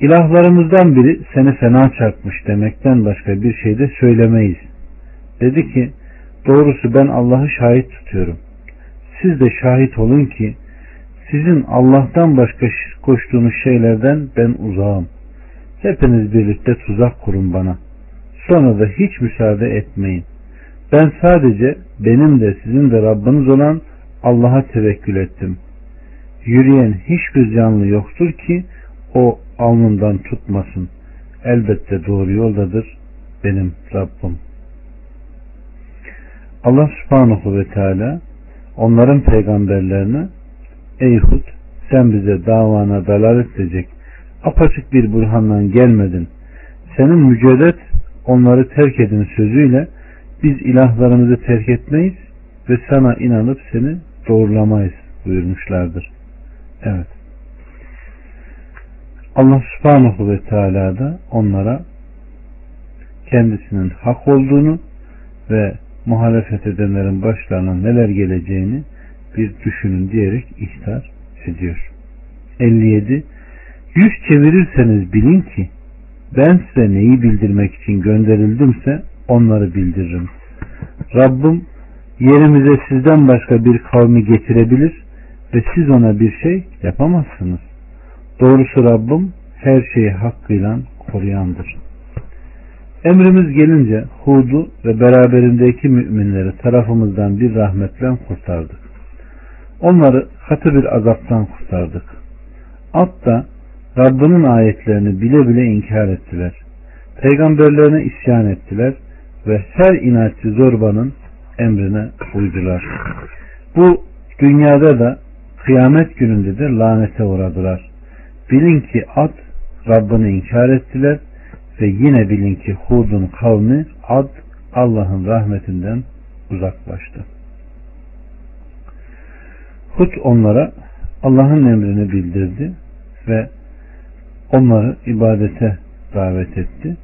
İlahlarımızdan biri seni fena çarpmış demekten başka bir şey de söylemeyiz. Dedi ki doğrusu ben Allah'ı şahit tutuyorum. Siz de şahit olun ki sizin Allah'tan başka koştuğunuz şeylerden ben uzağım. Hepiniz birlikte tuzak kurun bana. Sonra da hiç müsaade etmeyin. Ben sadece benim de sizin de Rabbiniz olan Allah'a tevekkül ettim. Yürüyen hiçbir canlı yoktur ki o alnından tutmasın. Elbette doğru yoldadır benim Rabbim. Allah subhanahu ve teala onların peygamberlerine Ey Hud sen bize davana dalalet edecek apaçık bir burhanla gelmedin. Senin mücadele onları terk edin sözüyle biz ilahlarımızı terk etmeyiz ve sana inanıp seni doğrulamayız buyurmuşlardır. Evet. Allah subhanahu ve teala da onlara kendisinin hak olduğunu ve muhalefet edenlerin başlarına neler geleceğini bir düşünün diyerek ihtar ediyor. 57. Yüz çevirirseniz bilin ki ben size neyi bildirmek için gönderildimse onları bildiririm. Rabbim yerimize sizden başka bir kavmi getirebilir ve siz ona bir şey yapamazsınız. Doğrusu Rabbim her şeyi hakkıyla koruyandır. Emrimiz gelince Hud'u ve beraberindeki müminleri tarafımızdan bir rahmetle kurtardık. Onları katı bir azaptan kurtardık. At da Rabbinin ayetlerini bile bile inkar ettiler. Peygamberlerine isyan ettiler ve her inatçı zorbanın emrine uydular. Bu dünyada da kıyamet gününde de lanete uğradılar. Bilin ki at Rabbini inkar ettiler ve yine bilin ki Hud'un kavmi ad Allah'ın rahmetinden uzaklaştı. Hud onlara Allah'ın emrini bildirdi ve onları ibadete davet etti.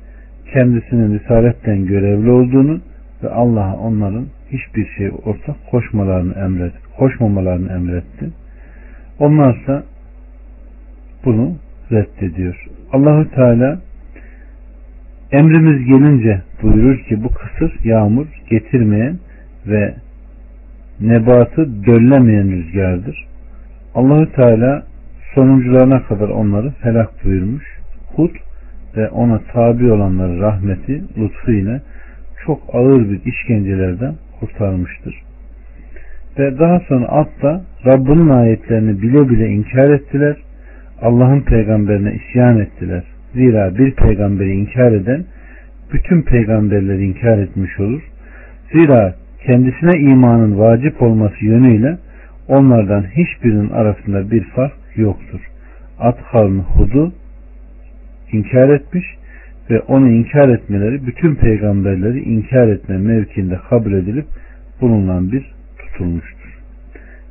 Kendisinin risaletten görevli olduğunu ve Allah'a onların hiçbir şey ortak koşmalarını emret, koşmamalarını emretti. Onlarsa bunu reddediyor. Allahu Teala emrimiz gelince buyurur ki bu kısır yağmur getirmeyen ve nebatı döllemeyen rüzgardır. Allahü Teala sonuncularına kadar onları helak buyurmuş. Hud ve ona tabi olanları rahmeti, lütfu ile çok ağır bir işkencelerden kurtarmıştır. Ve daha sonra At'ta Rabbinin ayetlerini bile bile inkar ettiler. Allah'ın peygamberine isyan ettiler. Zira bir peygamberi inkar eden bütün peygamberleri inkar etmiş olur. Zira kendisine imanın vacip olması yönüyle onlardan hiçbirinin arasında bir fark yoktur. At Hud'u inkar etmiş ve onu inkar etmeleri bütün peygamberleri inkar etme mevkinde kabul edilip bununla bir tutulmuştur.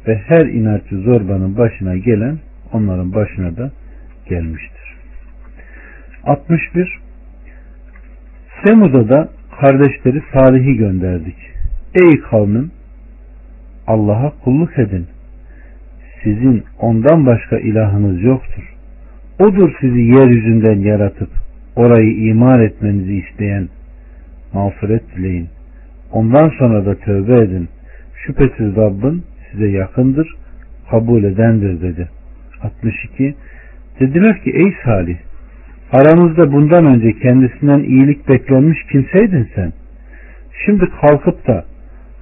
Ve her inatçı zorbanın başına gelen onların başına da gelmiştir. 61 Semud'a da kardeşleri Salih'i gönderdik. Ey kavmim Allah'a kulluk edin. Sizin ondan başka ilahınız yoktur. Odur sizi yeryüzünden yaratıp orayı imar etmenizi isteyen mağfiret dileyin. Ondan sonra da tövbe edin. Şüphesiz Rabbin size yakındır, kabul edendir dedi. 62 Dediler ki ey Salih aramızda bundan önce kendisinden iyilik beklenmiş kimseydin sen. Şimdi kalkıp da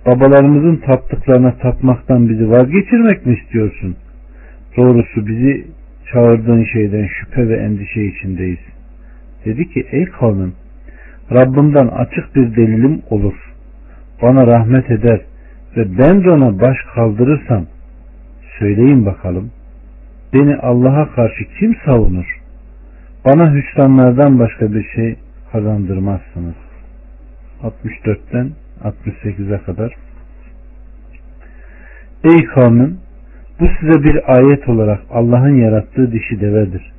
babalarımızın taptıklarına tapmaktan bizi vazgeçirmek mi istiyorsun? Doğrusu bizi çağırdığın şeyden şüphe ve endişe içindeyiz. Dedi ki ey kavmim Rabbimden açık bir delilim olur. Bana rahmet eder ve ben de ona baş kaldırırsam söyleyin bakalım beni Allah'a karşı kim savunur? Bana hüsranlardan başka bir şey kazandırmazsınız. 64'ten 68'e kadar Ey kavmim bu size bir ayet olarak Allah'ın yarattığı dişi devedir.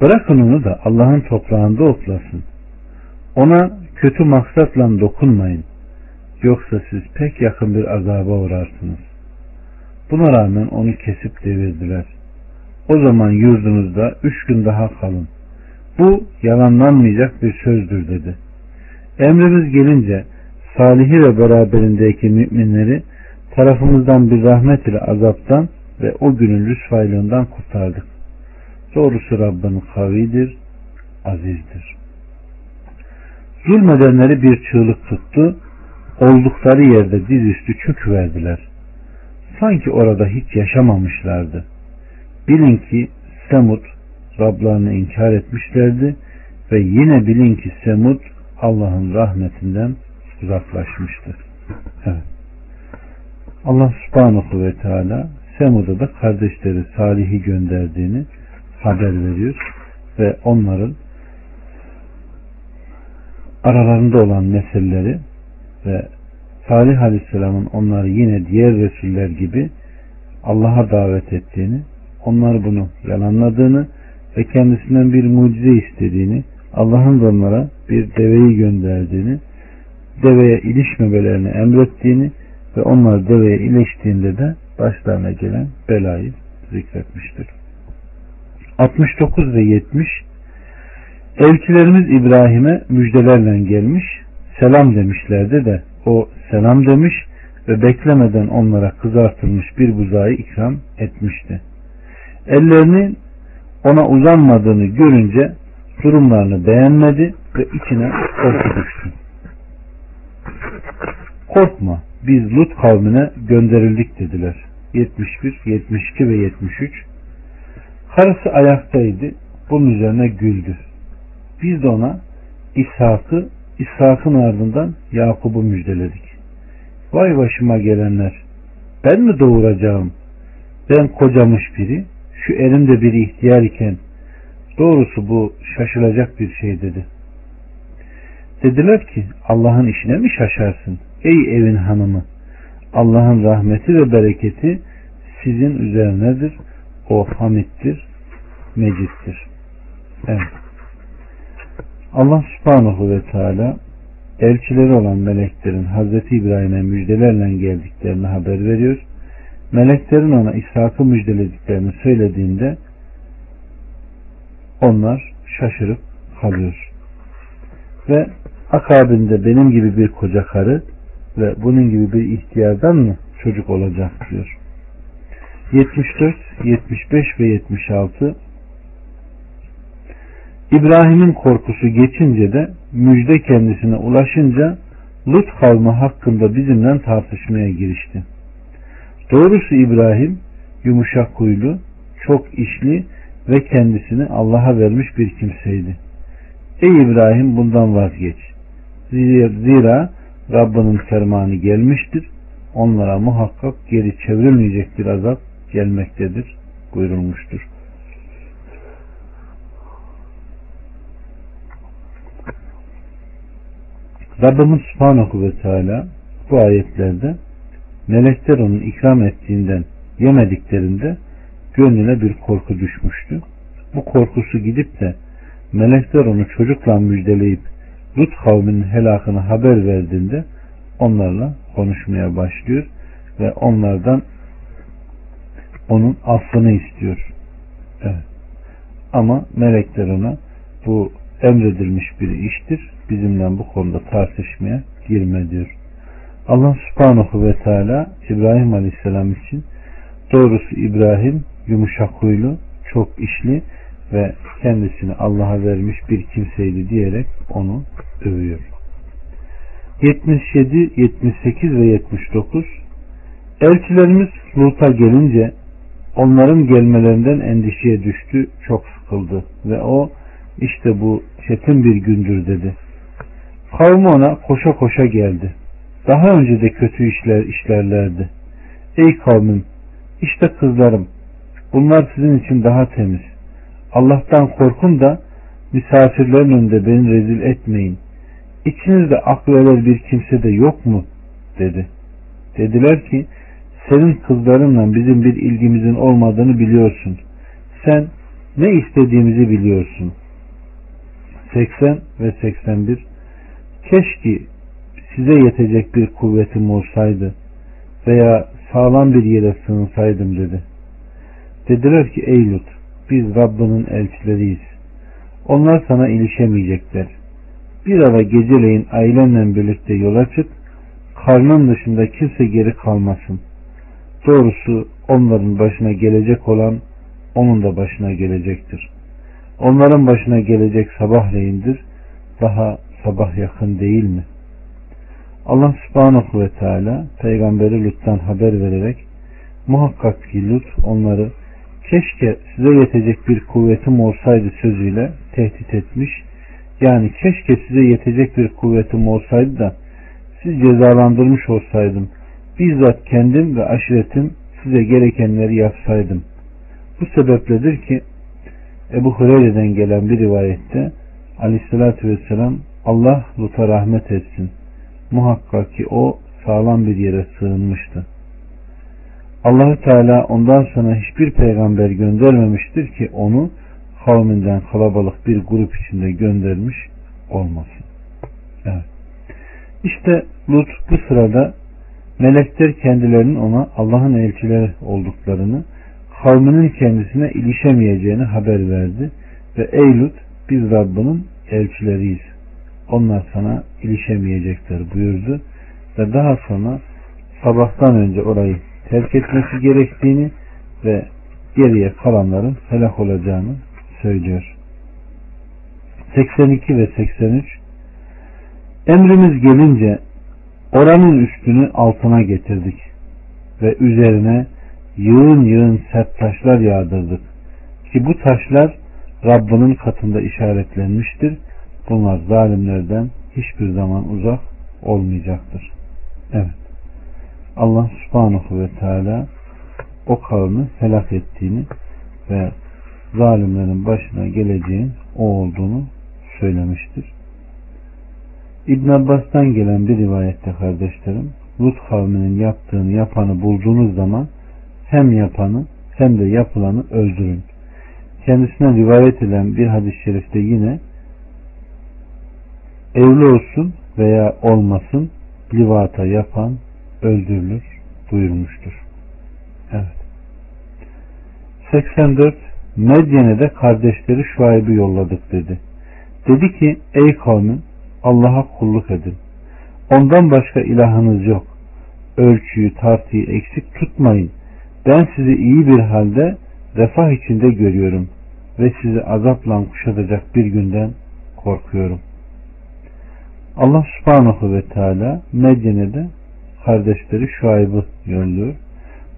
Bırakın onu da Allah'ın toprağında otlasın. Ona kötü maksatla dokunmayın. Yoksa siz pek yakın bir azaba uğrarsınız. Buna rağmen onu kesip devirdiler. O zaman yurdunuzda üç gün daha kalın. Bu yalanlanmayacak bir sözdür dedi. Emrimiz gelince Salih'i ve beraberindeki müminleri tarafımızdan bir rahmet ile azaptan ve o günün rüsvaylığından kurtardık. Doğrusu Rabbin kavidir, azizdir. Zulmedenleri bir çığlık tuttu, oldukları yerde dizüstü çöküverdiler. Sanki orada hiç yaşamamışlardı. Bilin ki Semud Rablarını inkar etmişlerdi ve yine bilin ki Semud Allah'ın rahmetinden uzaklaşmıştı. Evet. Allah subhanahu ve teala Semud'a da kardeşleri Salih'i gönderdiğini haber veriyor ve onların aralarında olan meseleleri ve Salih Aleyhisselam'ın onları yine diğer Resuller gibi Allah'a davet ettiğini, onlar bunu yalanladığını ve kendisinden bir mucize istediğini, Allah'ın onlara bir deveyi gönderdiğini, deveye ilişmemelerini emrettiğini ve onlar deveye iliştiğinde de başlarına gelen belayı zikretmiştir. 69 ve 70 Elçilerimiz İbrahim'e müjdelerle gelmiş, selam demişlerdi de o selam demiş ve beklemeden onlara kızartılmış bir buzağı ikram etmişti. Ellerinin ona uzanmadığını görünce durumlarını beğenmedi ve içine korku düştü. Korkma biz Lut kavmine gönderildik dediler. 71, 72 ve 73 Karısı ayaktaydı. Bunun üzerine güldü. Biz de ona İshak'ı, İshak'ın ardından Yakub'u müjdeledik. Vay başıma gelenler. Ben mi doğuracağım? Ben kocamış biri, şu elimde bir ihtiyar iken doğrusu bu şaşılacak bir şey dedi. Dediler ki Allah'ın işine mi şaşarsın? Ey evin hanımı Allah'ın rahmeti ve bereketi sizin üzerinedir. O hamittir, mecittir. Evet. Allah subhanahu ve teala elçileri olan meleklerin Hazreti İbrahim'e müjdelerle geldiklerini haber veriyor. Meleklerin ona İshak'ı müjdelediklerini söylediğinde onlar şaşırıp kalıyor. Ve akabinde benim gibi bir koca karı ve bunun gibi bir ihtiyardan mı çocuk olacak diyor. 74, 75 ve 76 İbrahim'in korkusu geçince de müjde kendisine ulaşınca Lut kavmi hakkında bizimle tartışmaya girişti. Doğrusu İbrahim yumuşak huylu, çok işli ve kendisini Allah'a vermiş bir kimseydi. Ey İbrahim bundan vazgeç. Zira Rabbinin fermanı gelmiştir. Onlara muhakkak geri çevrilmeyecek bir azap gelmektedir buyurulmuştur. Rabbimiz Subhanahu ve Teala bu ayetlerde melekler onun ikram ettiğinden yemediklerinde gönlüne bir korku düşmüştü. Bu korkusu gidip de melekler onu çocukla müjdeleyip Lut kavminin helakını haber verdiğinde onlarla konuşmaya başlıyor ve onlardan onun affını istiyor. Evet. Ama melekler ona bu emredilmiş bir iştir. Bizimle bu konuda tartışmaya girme diyor. Allah subhanahu ve teala İbrahim aleyhisselam için doğrusu İbrahim yumuşak huylu, çok işli ve kendisini Allah'a vermiş bir kimseydi diyerek onu övüyor. 77, 78 ve 79 Elçilerimiz Lut'a gelince onların gelmelerinden endişeye düştü, çok sıkıldı ve o işte bu çetin bir gündür dedi. Kavmi ona koşa koşa geldi. Daha önce de kötü işler işlerlerdi. Ey kavmim, işte kızlarım, bunlar sizin için daha temiz. Allah'tan korkun da misafirlerin önünde beni rezil etmeyin. İçinizde aklı bir kimse de yok mu? dedi. Dediler ki senin kızlarınla bizim bir ilgimizin olmadığını biliyorsun. Sen ne istediğimizi biliyorsun. 80 ve 81 Keşke size yetecek bir kuvvetim olsaydı veya sağlam bir yere sığınsaydım dedi. Dediler ki ey Lut biz Rabbinin elçileriyiz. Onlar sana ilişemeyecekler. Bir ara geceleyin ailenle birlikte yola çık, karnın dışında kimse geri kalmasın. Doğrusu onların başına gelecek olan onun da başına gelecektir. Onların başına gelecek sabahleyindir. Daha sabah yakın değil mi? Allah subhanahu ve teala peygamberi Lut'tan haber vererek muhakkak ki Lut onları keşke size yetecek bir kuvvetim olsaydı sözüyle tehdit etmiş. Yani keşke size yetecek bir kuvvetim olsaydı da siz cezalandırmış olsaydım. Bizzat kendim ve aşiretim size gerekenleri yapsaydım. Bu sebepledir ki Ebu Hureyre'den gelen bir rivayette Aleyhisselatü Vesselam Allah Lut'a rahmet etsin. Muhakkak ki o sağlam bir yere sığınmıştı. Allahü Teala ondan sonra hiçbir peygamber göndermemiştir ki onu kavminden kalabalık bir grup içinde göndermiş olmasın. Evet. İşte Lut bu sırada melekler kendilerinin ona Allah'ın elçileri olduklarını, kavminin kendisine ilişemeyeceğini haber verdi ve ey Lut biz Rabbinin elçileriyiz. Onlar sana ilişemeyecekler buyurdu ve daha sonra sabahtan önce orayı terk etmesi gerektiğini ve geriye kalanların helak olacağını söylüyor. 82 ve 83 Emrimiz gelince oranın üstünü altına getirdik ve üzerine yığın yığın sert taşlar yağdırdık ki bu taşlar Rabbinin katında işaretlenmiştir. Bunlar zalimlerden hiçbir zaman uzak olmayacaktır. Evet. Allah subhanahu ve teala o kavmi helak ettiğini ve zalimlerin başına geleceğin o olduğunu söylemiştir. İbn Abbas'tan gelen bir rivayette kardeşlerim Lut kavminin yaptığını yapanı bulduğunuz zaman hem yapanı hem de yapılanı öldürün. Kendisine rivayet edilen bir hadis-i şerifte yine evli olsun veya olmasın livata yapan öldürülür buyurmuştur. Evet. 84 Medyen'e de kardeşleri Şuayb'ı yolladık dedi. Dedi ki ey kavmin Allah'a kulluk edin. Ondan başka ilahınız yok. Ölçüyü tartıyı eksik tutmayın. Ben sizi iyi bir halde refah içinde görüyorum ve sizi azapla kuşatacak bir günden korkuyorum. Allah subhanahu ve teala Medyen'e kardeşleri Şuayb'ı yolluyor.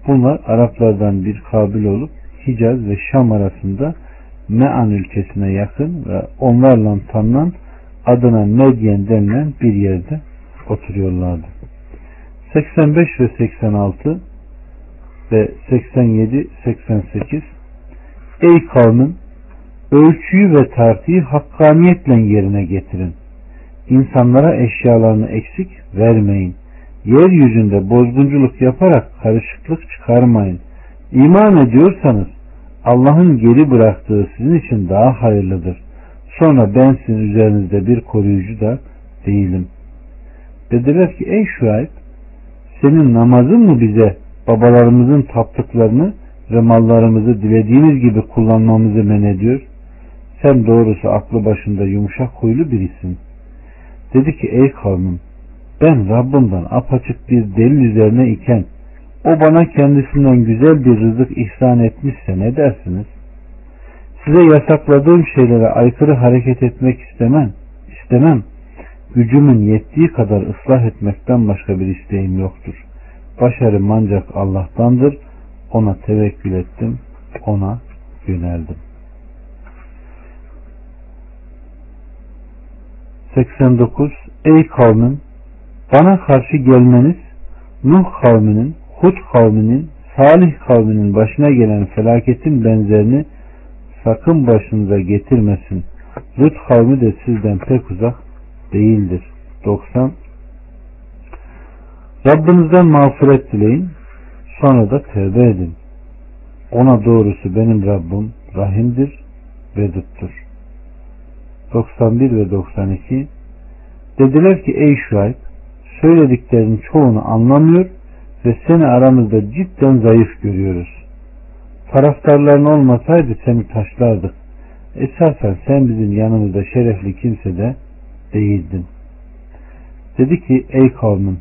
Bunlar Araplardan bir kabil olup Hicaz ve Şam arasında Me'an ülkesine yakın ve onlarla tanınan adına Medyen denilen bir yerde oturuyorlardı. 85 ve 86 ve 87 88 Ey kavmin ölçüyü ve tartıyı hakkaniyetle yerine getirin. İnsanlara eşyalarını eksik vermeyin. Yeryüzünde bozgunculuk yaparak karışıklık çıkarmayın. İman ediyorsanız Allah'ın geri bıraktığı sizin için daha hayırlıdır. Sonra ben sizin üzerinizde bir koruyucu da değilim. Dediler ki ey Şuayb senin namazın mı bize babalarımızın taptıklarını ve mallarımızı dilediğimiz gibi kullanmamızı men ediyor? Sen doğrusu aklı başında yumuşak huylu birisin. Dedi ki ey kavmim ben Rabbimden apaçık bir delil üzerine iken o bana kendisinden güzel bir rızık ihsan etmişse ne dersiniz? Size yasakladığım şeylere aykırı hareket etmek istemem. istemem. Gücümün yettiği kadar ıslah etmekten başka bir isteğim yoktur. Başarım ancak Allah'tandır. Ona tevekkül ettim. Ona yöneldim. 89 Ey kavmim bana karşı gelmeniz Nuh kavminin, Hud kavminin, Salih kavminin başına gelen felaketin benzerini sakın başınıza getirmesin. Lut kavmi de sizden pek uzak değildir. 90 Rabbinizden mağfiret dileyin sonra da tevbe edin. Ona doğrusu benim Rabbim rahimdir, veduttur. 91 ve 92 Dediler ki ey Şuayb söylediklerinin çoğunu anlamıyor ve seni aramızda cidden zayıf görüyoruz. Taraftarların olmasaydı seni taşlardık. Esasen sen bizim yanımızda şerefli kimse de değildin. Dedi ki ey kavmim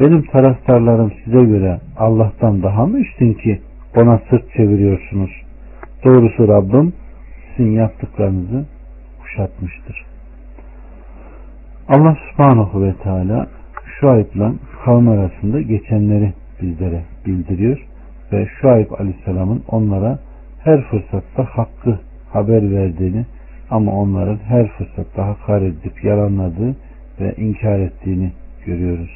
benim taraftarlarım size göre Allah'tan daha mı üstün ki ona sırt çeviriyorsunuz? Doğrusu Rabbim sizin yaptıklarınızı kuşatmıştır. Allah subhanahu ve teala Şuayb ile kavim arasında geçenleri bizlere bildiriyor ve Şuayb aleyhisselamın onlara her fırsatta hakkı haber verdiğini ama onların her fırsatta hakaret edip yalanladığı ve inkar ettiğini görüyoruz.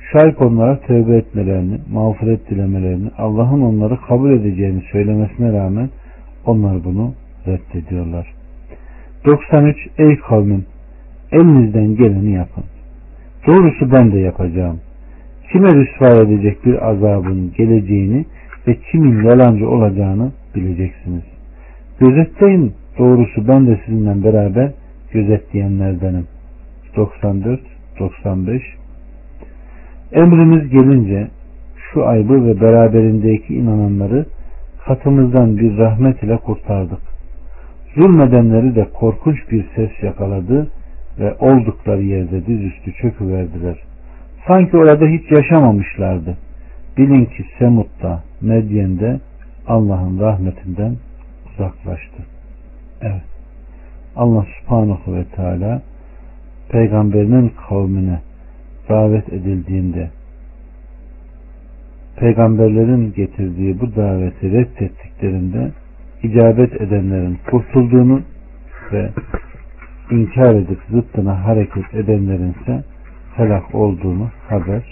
Şuayb onlara tövbe etmelerini, mağfiret dilemelerini, Allah'ın onları kabul edeceğini söylemesine rağmen onlar bunu reddediyorlar. 93 Ey kavmim elinizden geleni yapın. Doğrusu ben de yapacağım. Kime rüsva edecek bir azabın geleceğini ve kimin yalancı olacağını bileceksiniz. Gözetleyin doğrusu ben de sizinle beraber gözetleyenlerdenim. 94 95 Emrimiz gelince şu aybı ve beraberindeki inananları katımızdan bir rahmet ile kurtardık. Zulmedenleri de korkunç bir ses yakaladı ve oldukları yerde dizüstü çöküverdiler. Sanki orada hiç yaşamamışlardı. Bilin ki Semut'ta, Medyen'de Allah'ın rahmetinden uzaklaştı. Evet. Allah subhanahu ve teala peygamberinin kavmine davet edildiğinde peygamberlerin getirdiği bu daveti reddettiklerinde icabet edenlerin kurtulduğunu ve inkar edip zıttına hareket edenlerin ise helak olduğunu haber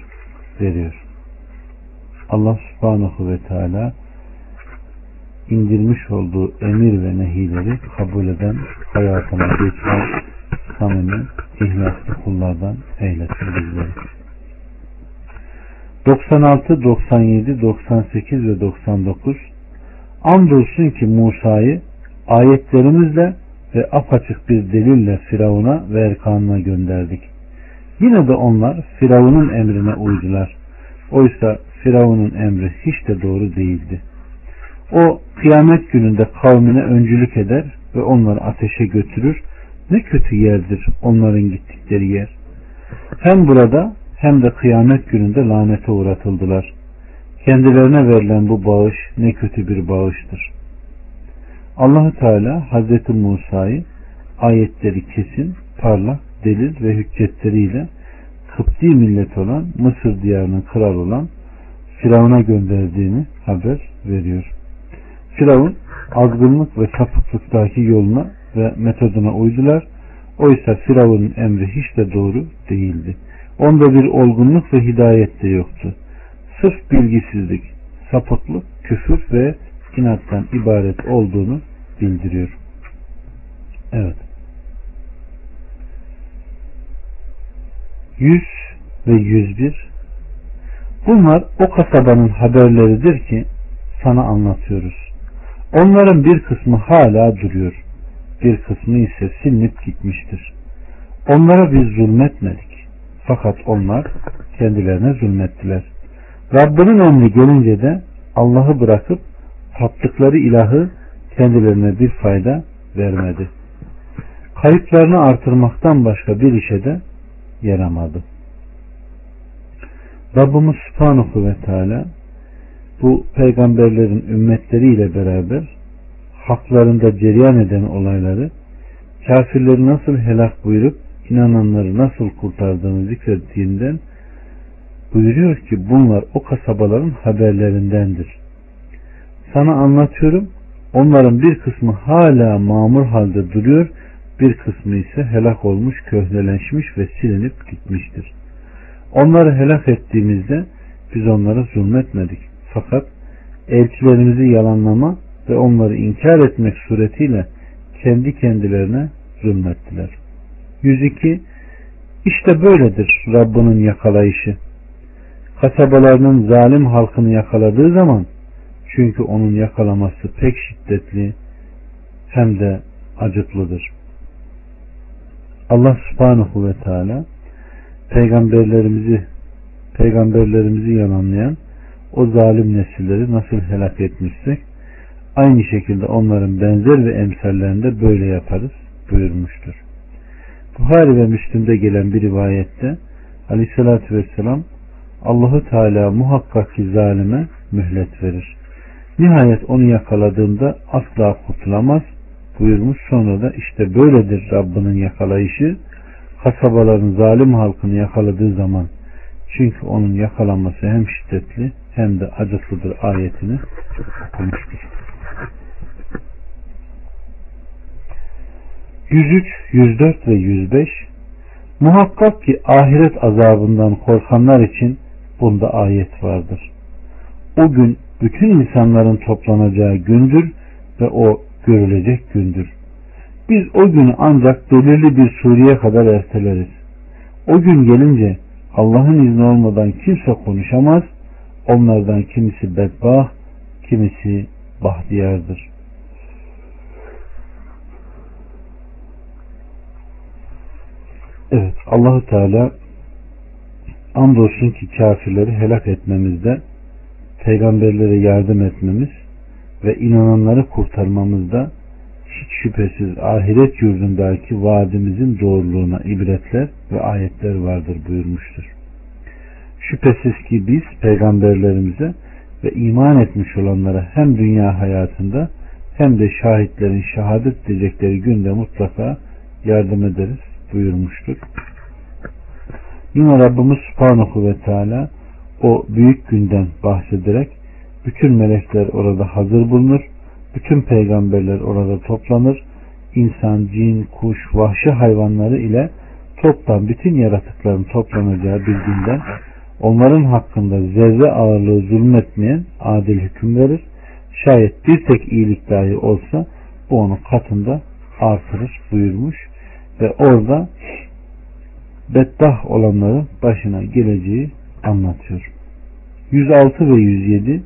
veriyor. Allah subhanahu ve teala indirmiş olduğu emir ve nehileri kabul eden hayatına geçen samimi, ihlaslı kullardan eylesin bizleri. 96, 97, 98 ve 99 Andolsun ki Musa'yı ayetlerimizle ve apaçık bir delille Firavun'a ve Erkan'ına gönderdik. Yine de onlar Firavun'un emrine uydular. Oysa Firavun'un emri hiç de doğru değildi. O kıyamet gününde kavmine öncülük eder ve onları ateşe götürür. Ne kötü yerdir onların gittikleri yer. Hem burada hem de kıyamet gününde lanete uğratıldılar. Kendilerine verilen bu bağış ne kötü bir bağıştır. Allahu Teala Hazreti Musa'yı ayetleri kesin, parlak, delil ve hüccetleriyle Kıpti millet olan Mısır diyarının kralı olan Firavun'a gönderdiğini haber veriyor. Firavun azgınlık ve sapıklıktaki yoluna ve metoduna uydular. Oysa Firavun'un emri hiç de doğru değildi. Onda bir olgunluk ve hidayet de yoktu. Sırf bilgisizlik, sapıklık, küfür ve inattan ibaret olduğunu bildiriyor. Evet. 100 ve 101 Bunlar o kasabanın haberleridir ki sana anlatıyoruz. Onların bir kısmı hala duruyor. Bir kısmı ise silinip gitmiştir. Onlara biz zulmetmedik. Fakat onlar kendilerine zulmettiler. Rabbinin emri gelince de Allah'ı bırakıp taptıkları ilahı kendilerine bir fayda vermedi. Kayıplarını artırmaktan başka bir işe de yaramadı. Rabbimiz Subhanahu ve Teala bu peygamberlerin ümmetleriyle beraber haklarında cereyan eden olayları kafirleri nasıl helak buyurup inananları nasıl kurtardığını zikrettiğinden buyuruyor ki bunlar o kasabaların haberlerindendir. Sana anlatıyorum onların bir kısmı hala mamur halde duruyor bir kısmı ise helak olmuş, köhneleşmiş ve silinip gitmiştir. Onları helak ettiğimizde biz onlara zulmetmedik. Fakat elçilerimizi yalanlama ve onları inkar etmek suretiyle kendi kendilerine zulmettiler. 102 İşte böyledir Rabbinin yakalayışı. Kasabalarının zalim halkını yakaladığı zaman çünkü onun yakalaması pek şiddetli hem de acıklıdır. Allah subhanahu ve teala peygamberlerimizi peygamberlerimizi yalanlayan o zalim nesilleri nasıl helak etmişsek aynı şekilde onların benzer ve emsallerinde böyle yaparız buyurmuştur. Buhari ve Müslim'de gelen bir rivayette Aleyhisselatü Vesselam Allahu Teala muhakkak ki zalime mühlet verir. Nihayet onu yakaladığında asla kurtulamaz buyurmuş. Sonra da işte böyledir Rabbinin yakalayışı. Kasabaların zalim halkını yakaladığı zaman çünkü onun yakalanması hem şiddetli hem de acıklıdır ayetini okumuştur. 103, 104 ve 105 Muhakkak ki ahiret azabından korkanlar için bunda ayet vardır. O gün bütün insanların toplanacağı gündür ve o görülecek gündür. Biz o günü ancak belirli bir sureye kadar erteleriz. O gün gelince Allah'ın izni olmadan kimse konuşamaz. Onlardan kimisi bedbah, kimisi bahtiyardır. Evet Allahu Teala andolsun ki kafirleri helak etmemizde peygamberlere yardım etmemiz ve inananları kurtarmamızda hiç şüphesiz ahiret yurdundaki vaadimizin doğruluğuna ibretler ve ayetler vardır buyurmuştur. Şüphesiz ki biz peygamberlerimize ve iman etmiş olanlara hem dünya hayatında hem de şahitlerin şehadet edecekleri günde mutlaka yardım ederiz buyurmuştur. Yine Rabbimiz Subhanahu ve Teala o büyük günden bahsederek bütün melekler orada hazır bulunur. Bütün peygamberler orada toplanır. İnsan, cin, kuş, vahşi hayvanları ile toptan bütün yaratıkların toplanacağı bir günden onların hakkında zerre ağırlığı zulmetmeyen adil hüküm verir. Şayet bir tek iyilik dahi olsa bu onun katında artırır buyurmuş ve orada beddah olanların başına geleceği anlatıyor. 106 ve 107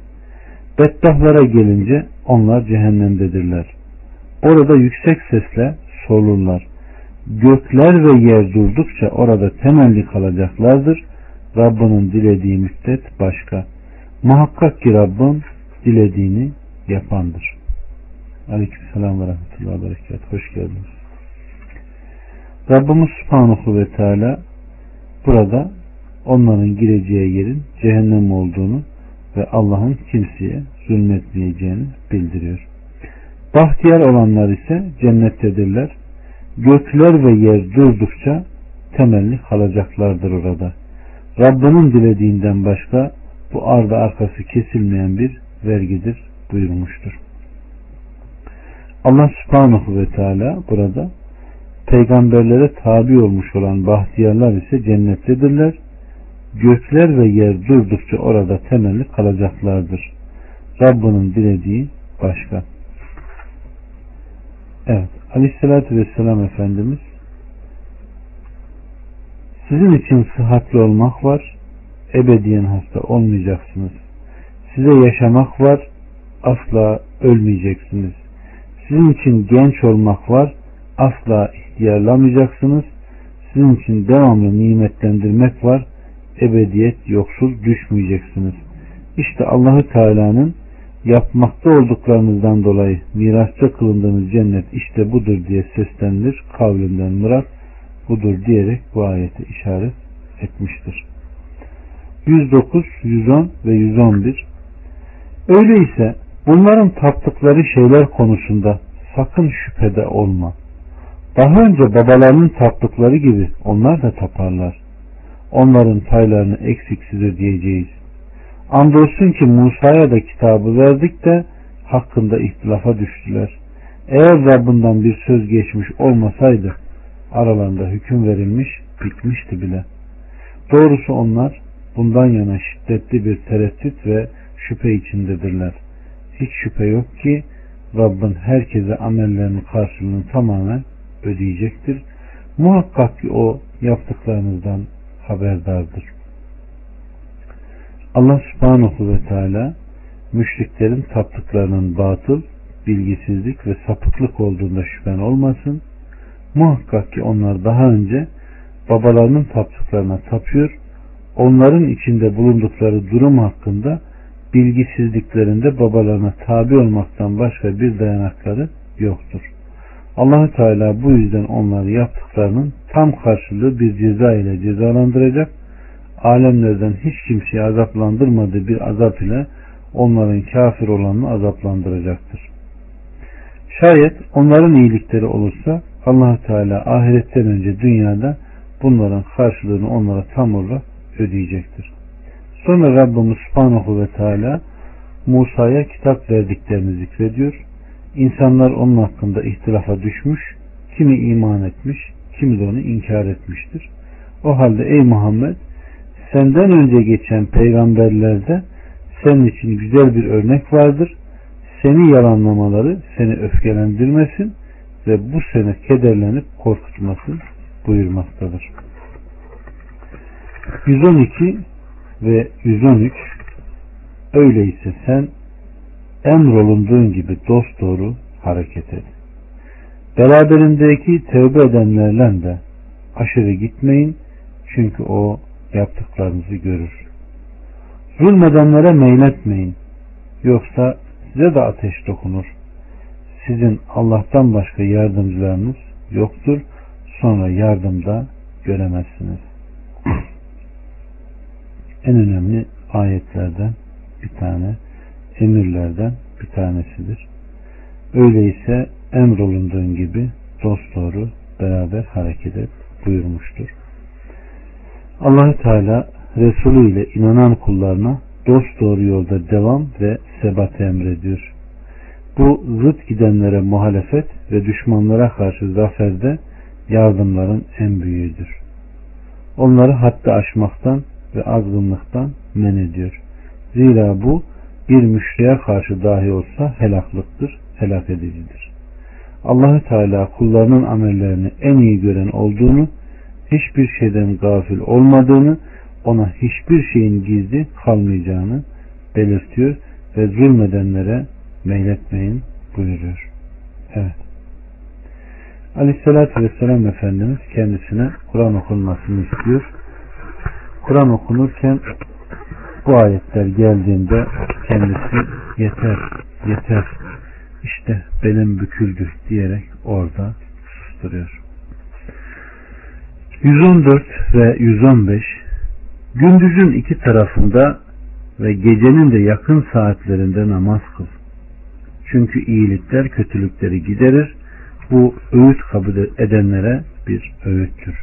Beddahlara gelince onlar cehennemdedirler. Orada yüksek sesle sorulurlar. Gökler ve yer durdukça orada temelli kalacaklardır. Rabbinin dilediği müddet başka. Muhakkak ki Rabbim dilediğini yapandır. Aleykümselam ve rahmetullahi ve berekat. Hoş geldiniz. Rabbimiz Subhanahu ve Teala burada onların gireceği yerin cehennem olduğunu ve Allah'ın kimseye zulmetmeyeceğini bildiriyor. Bahtiyar olanlar ise cennettedirler. Gökler ve yer durdukça temelli kalacaklardır orada. Rabbinin dilediğinden başka bu arda arkası kesilmeyen bir vergidir buyurmuştur. Allah subhanahu ve teala burada peygamberlere tabi olmuş olan bahtiyarlar ise cennettedirler. Gökler ve yer durdukça orada temelli kalacaklardır. Rabbinin dilediği başka. Evet. Aleyhissalatü Vesselam Efendimiz sizin için sıhhatli olmak var, ebediyen hasta olmayacaksınız. Size yaşamak var, asla ölmeyeceksiniz. Sizin için genç olmak var, asla ihtiyarlamayacaksınız. Sizin için devamlı nimetlendirmek var, ebediyet yoksul düşmeyeceksiniz. İşte Allahü Teala'nın yapmakta olduklarınızdan dolayı mirasçı kılındığınız cennet işte budur diye seslenilir. Kavlinden murat budur diyerek bu ayeti işaret etmiştir. 109, 110 ve 111 Öyleyse bunların taptıkları şeyler konusunda sakın şüphede olma. Daha önce babalarının taptıkları gibi onlar da taparlar. Onların paylarını eksiksiz ödeyeceğiz. Andolsun ki Musa'ya da kitabı verdik de hakkında ihtilafa düştüler. Eğer Rabbinden bir söz geçmiş olmasaydı aralarında hüküm verilmiş bitmişti bile. Doğrusu onlar bundan yana şiddetli bir tereddüt ve şüphe içindedirler. Hiç şüphe yok ki Rabbin herkese amellerinin karşılığını tamamen ödeyecektir. Muhakkak ki o yaptıklarınızdan haberdardır. Allah subhanahu ve teala müşriklerin taptıklarının batıl, bilgisizlik ve sapıklık olduğunda şüphen olmasın. Muhakkak ki onlar daha önce babalarının taptıklarına tapıyor, onların içinde bulundukları durum hakkında bilgisizliklerinde babalarına tabi olmaktan başka bir dayanakları yoktur. Allahü Teala bu yüzden onları yaptıklarının tam karşılığı bir ceza ile cezalandıracak. Alemlerden hiç kimseyi azaplandırmadığı bir azap ile onların kafir olanını azaplandıracaktır. Şayet onların iyilikleri olursa allah Teala ahiretten önce dünyada bunların karşılığını onlara tam olarak ödeyecektir. Sonra Rabbimiz Subhanahu ve Teala Musa'ya kitap verdiklerini zikrediyor. İnsanlar onun hakkında ihtilafa düşmüş, kimi iman etmiş, kimi de onu inkar etmiştir. O halde ey Muhammed senden önce geçen peygamberlerde senin için güzel bir örnek vardır. Seni yalanlamaları seni öfkelendirmesin ve bu sene kederlenip korkutmasın buyurmaktadır. 112 ve 113 Öyleyse sen emrolunduğun gibi dost doğru hareket et. Beraberindeki tövbe edenlerle de aşırı gitmeyin çünkü o yaptıklarınızı görür. Zulmedenlere meyletmeyin yoksa size de ateş dokunur. Sizin Allah'tan başka yardımcılarınız yoktur. Sonra yardımda göremezsiniz. en önemli ayetlerden bir tane emirlerden bir tanesidir. Öyleyse emrolunduğun gibi dost doğru beraber hareket et buyurmuştur. allah Teala Resulü ile inanan kullarına dost doğru yolda devam ve sebat emrediyor. Bu zıt gidenlere muhalefet ve düşmanlara karşı zaferde yardımların en büyüğüdür. Onları hatta aşmaktan ve azgınlıktan men ediyor. Zira bu bir müşriye karşı dahi olsa helaklıktır, helak edicidir. Allahü Teala kullarının amellerini en iyi gören olduğunu, hiçbir şeyden gafil olmadığını, ona hiçbir şeyin gizli kalmayacağını belirtiyor ve zulmedenlere meyletmeyin buyuruyor. Evet. Aleyhissalatü Vesselam Efendimiz kendisine Kur'an okunmasını istiyor. Kur'an okunurken bu ayetler geldiğinde kendisi yeter, yeter, işte benim büküldü diyerek orada susturuyor. 114 ve 115 Gündüzün iki tarafında ve gecenin de yakın saatlerinde namaz kıl. Çünkü iyilikler kötülükleri giderir. Bu öğüt kabul edenlere bir öğüttür.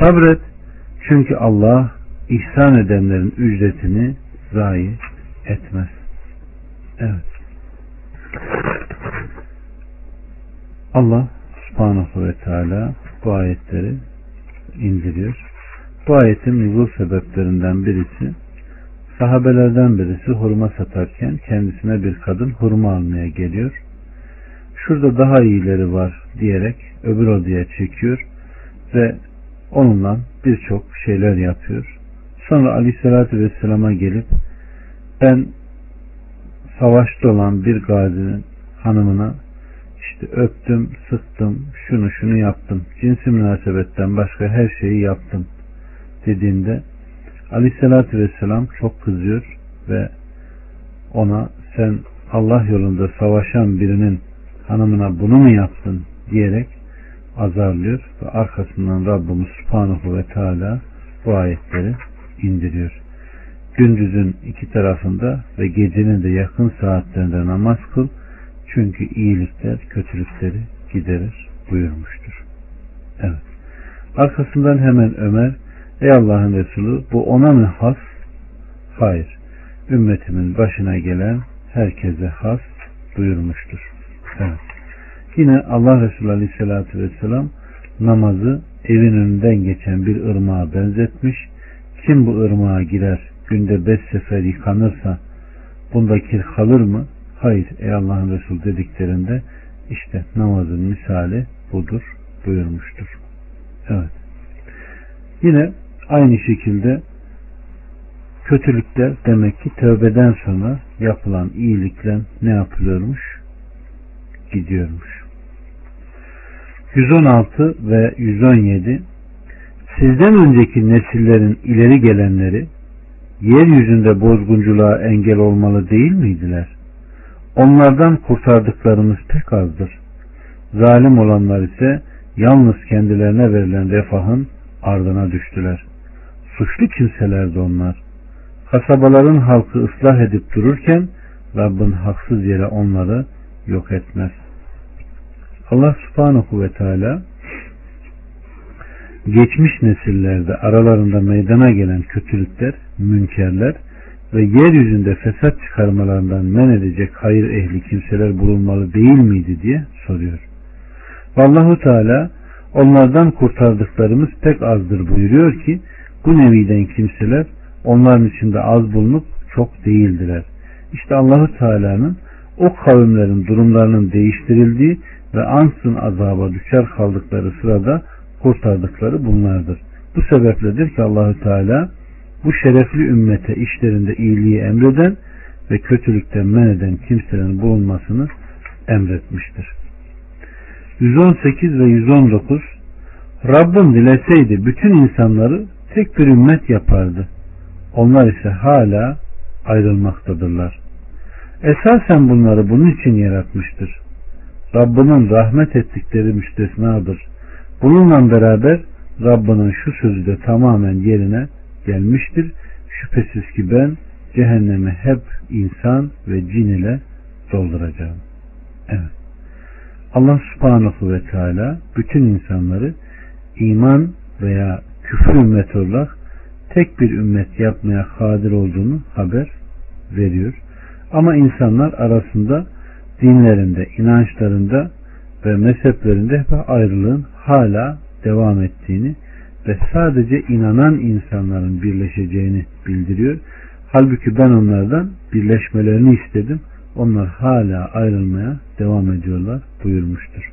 Sabret çünkü Allah ihsan edenlerin ücretini zayi etmez. Evet. Allah subhanahu ve teala bu ayetleri indiriyor. Bu ayetin nuzul sebeplerinden birisi sahabelerden birisi hurma satarken kendisine bir kadın hurma almaya geliyor. Şurada daha iyileri var diyerek öbür odaya çekiyor ve onunla birçok şeyler yapıyor. Sonra aleyhissalatü vesselama gelip ben savaşta olan bir gazinin hanımına işte öptüm, sıktım, şunu şunu yaptım. Cinsi münasebetten başka her şeyi yaptım dediğinde Aleyhisselatü Vesselam çok kızıyor ve ona sen Allah yolunda savaşan birinin hanımına bunu mu yaptın diyerek azarlıyor ve arkasından Rabbimiz Subhanahu ve Teala bu ayetleri indiriyor. Gündüzün iki tarafında ve gecenin de yakın saatlerinde namaz kıl çünkü iyilikler kötülükleri giderir buyurmuştur. Evet. Arkasından hemen Ömer Ey Allah'ın Resulü bu ona mı has? Hayır. Ümmetimin başına gelen herkese has buyurmuştur. Evet. Yine Allah Resulü Aleyhisselatü Vesselam namazı evin önünden geçen bir ırmağa benzetmiş. Kim bu ırmağa girer günde beş sefer yıkanırsa bunda kir kalır mı? Hayır ey Allah'ın Resulü dediklerinde işte namazın misali budur buyurmuştur. Evet. Yine aynı şekilde kötülükler demek ki tövbeden sonra yapılan iyilikle ne yapılıyormuş? Gidiyormuş. 116 ve 117 Sizden önceki nesillerin ileri gelenleri yeryüzünde bozgunculuğa engel olmalı değil miydiler? Onlardan kurtardıklarımız pek azdır. Zalim olanlar ise yalnız kendilerine verilen refahın ardına düştüler. Suçlu kimselerdi onlar. Kasabaların halkı ıslah edip dururken Rabbin haksız yere onları yok etmez. Allah subhanahu ve teala geçmiş nesillerde aralarında meydana gelen kötülükler, münkerler ve yeryüzünde fesat çıkarmalarından men edecek hayır ehli kimseler bulunmalı değil miydi diye soruyor. Allahu Teala onlardan kurtardıklarımız pek azdır buyuruyor ki bu neviden kimseler onların içinde az bulunup çok değildiler. İşte Allahu Teala'nın o kavimlerin durumlarının değiştirildiği ve ansın azaba düşer kaldıkları sırada kurtardıkları bunlardır. Bu sebepledir ki Allahü Teala bu şerefli ümmete işlerinde iyiliği emreden ve kötülükten men eden kimselerin bulunmasını emretmiştir. 118 ve 119 Rabbim dileseydi bütün insanları tek bir ümmet yapardı. Onlar ise hala ayrılmaktadırlar. Esasen bunları bunun için yaratmıştır. Rabbinin rahmet ettikleri müstesnadır. Bununla beraber Rabbinin şu sözü de tamamen yerine gelmiştir. Şüphesiz ki ben cehennemi hep insan ve cin ile dolduracağım. Evet. Allah subhanahu ve teala bütün insanları iman veya küfür ümmeti olarak tek bir ümmet yapmaya kadir olduğunu haber veriyor. Ama insanlar arasında dinlerinde, inançlarında ve mezheplerinde hep ayrılığın hala devam ettiğini ve sadece inanan insanların birleşeceğini bildiriyor. Halbuki ben onlardan birleşmelerini istedim. Onlar hala ayrılmaya devam ediyorlar buyurmuştur.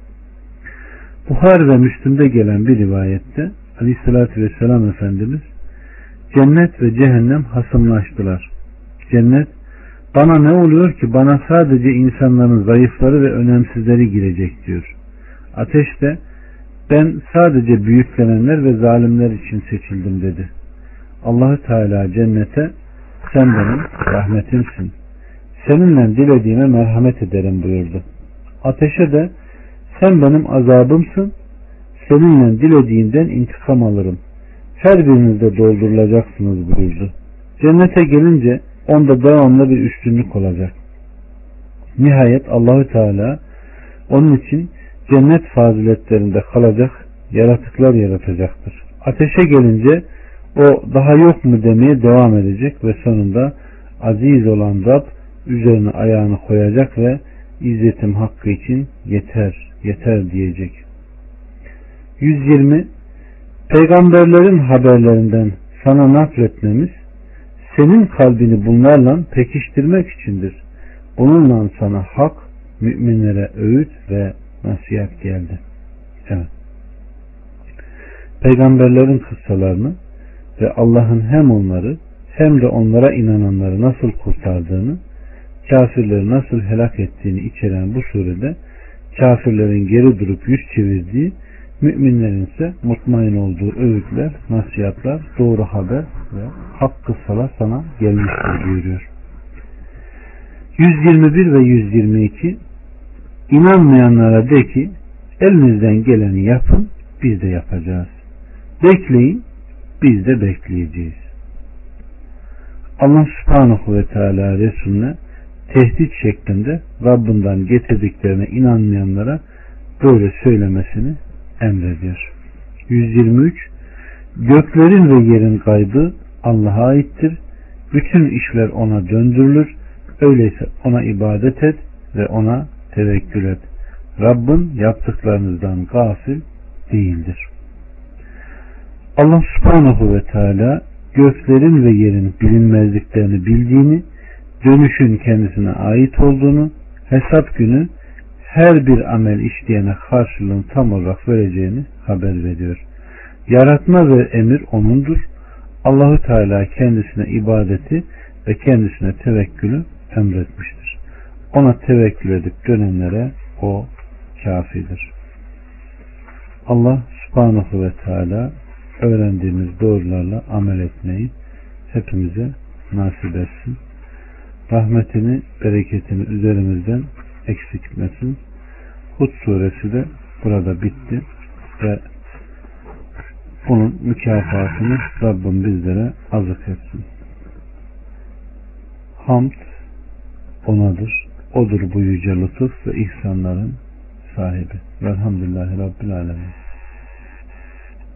Buhar ve Müslüm'de gelen bir rivayette Aleyhisselatü Vesselam Efendimiz cennet ve cehennem hasımlaştılar. Cennet bana ne oluyor ki bana sadece insanların zayıfları ve önemsizleri girecek diyor. Ateş de ben sadece büyüklenenler ve zalimler için seçildim dedi. Allahü Teala cennete sen benim rahmetimsin. Seninle dilediğime merhamet ederim buyurdu. Ateşe de sen benim azabımsın. Seninle dilediğinden intikam alırım. Her birinizde doldurulacaksınız buyurdu. Cennete gelince onda devamlı bir üstünlük olacak. Nihayet Allahü Teala onun için cennet faziletlerinde kalacak yaratıklar yaratacaktır. Ateşe gelince o daha yok mu demeye devam edecek ve sonunda aziz olan Rab üzerine ayağını koyacak ve izzetim hakkı için yeter, yeter diyecek. 120 Peygamberlerin haberlerinden sana nakletmemiz senin kalbini bunlarla pekiştirmek içindir. Bununla sana hak, müminlere öğüt ve nasihat geldi. Evet. Peygamberlerin kıssalarını ve Allah'ın hem onları hem de onlara inananları nasıl kurtardığını, kafirleri nasıl helak ettiğini içeren bu surede kafirlerin geri durup yüz çevirdiği, müminlerin ise mutmain olduğu öğütler, nasihatler, doğru haber ve hak kıssalar sana gelmiştir buyuruyor. 121 ve 122 İnanmayanlara de ki elinizden geleni yapın biz de yapacağız. Bekleyin biz de bekleyeceğiz. Allah subhanahu ve teala Resulüne tehdit şeklinde Rabbinden getirdiklerine inanmayanlara böyle söylemesini emrediyor. 123 Göklerin ve yerin kaybı Allah'a aittir. Bütün işler ona döndürülür. Öyleyse ona ibadet et ve ona tevekkül et. Rabbin yaptıklarınızdan gafil değildir. Allah subhanahu ve teala göklerin ve yerin bilinmezliklerini bildiğini, dönüşün kendisine ait olduğunu, hesap günü her bir amel işleyene karşılığını tam olarak vereceğini haber veriyor. Yaratma ve emir O'nundur. Allahu Teala kendisine ibadeti ve kendisine tevekkülü emretmiştir. Ona tevekkül edip dönenlere o kafidir. Allah subhanahu ve teala öğrendiğimiz doğrularla amel etmeyi hepimize nasip etsin. Rahmetini, bereketini üzerimizden eksik etmesin. Hud suresi de burada bitti ve bunun mükafatını Rabbim bizlere azık etsin. Hamd onadır. Odur bu yüce lütuf ve ihsanların sahibi. Velhamdülillahi Rabbil Alemin.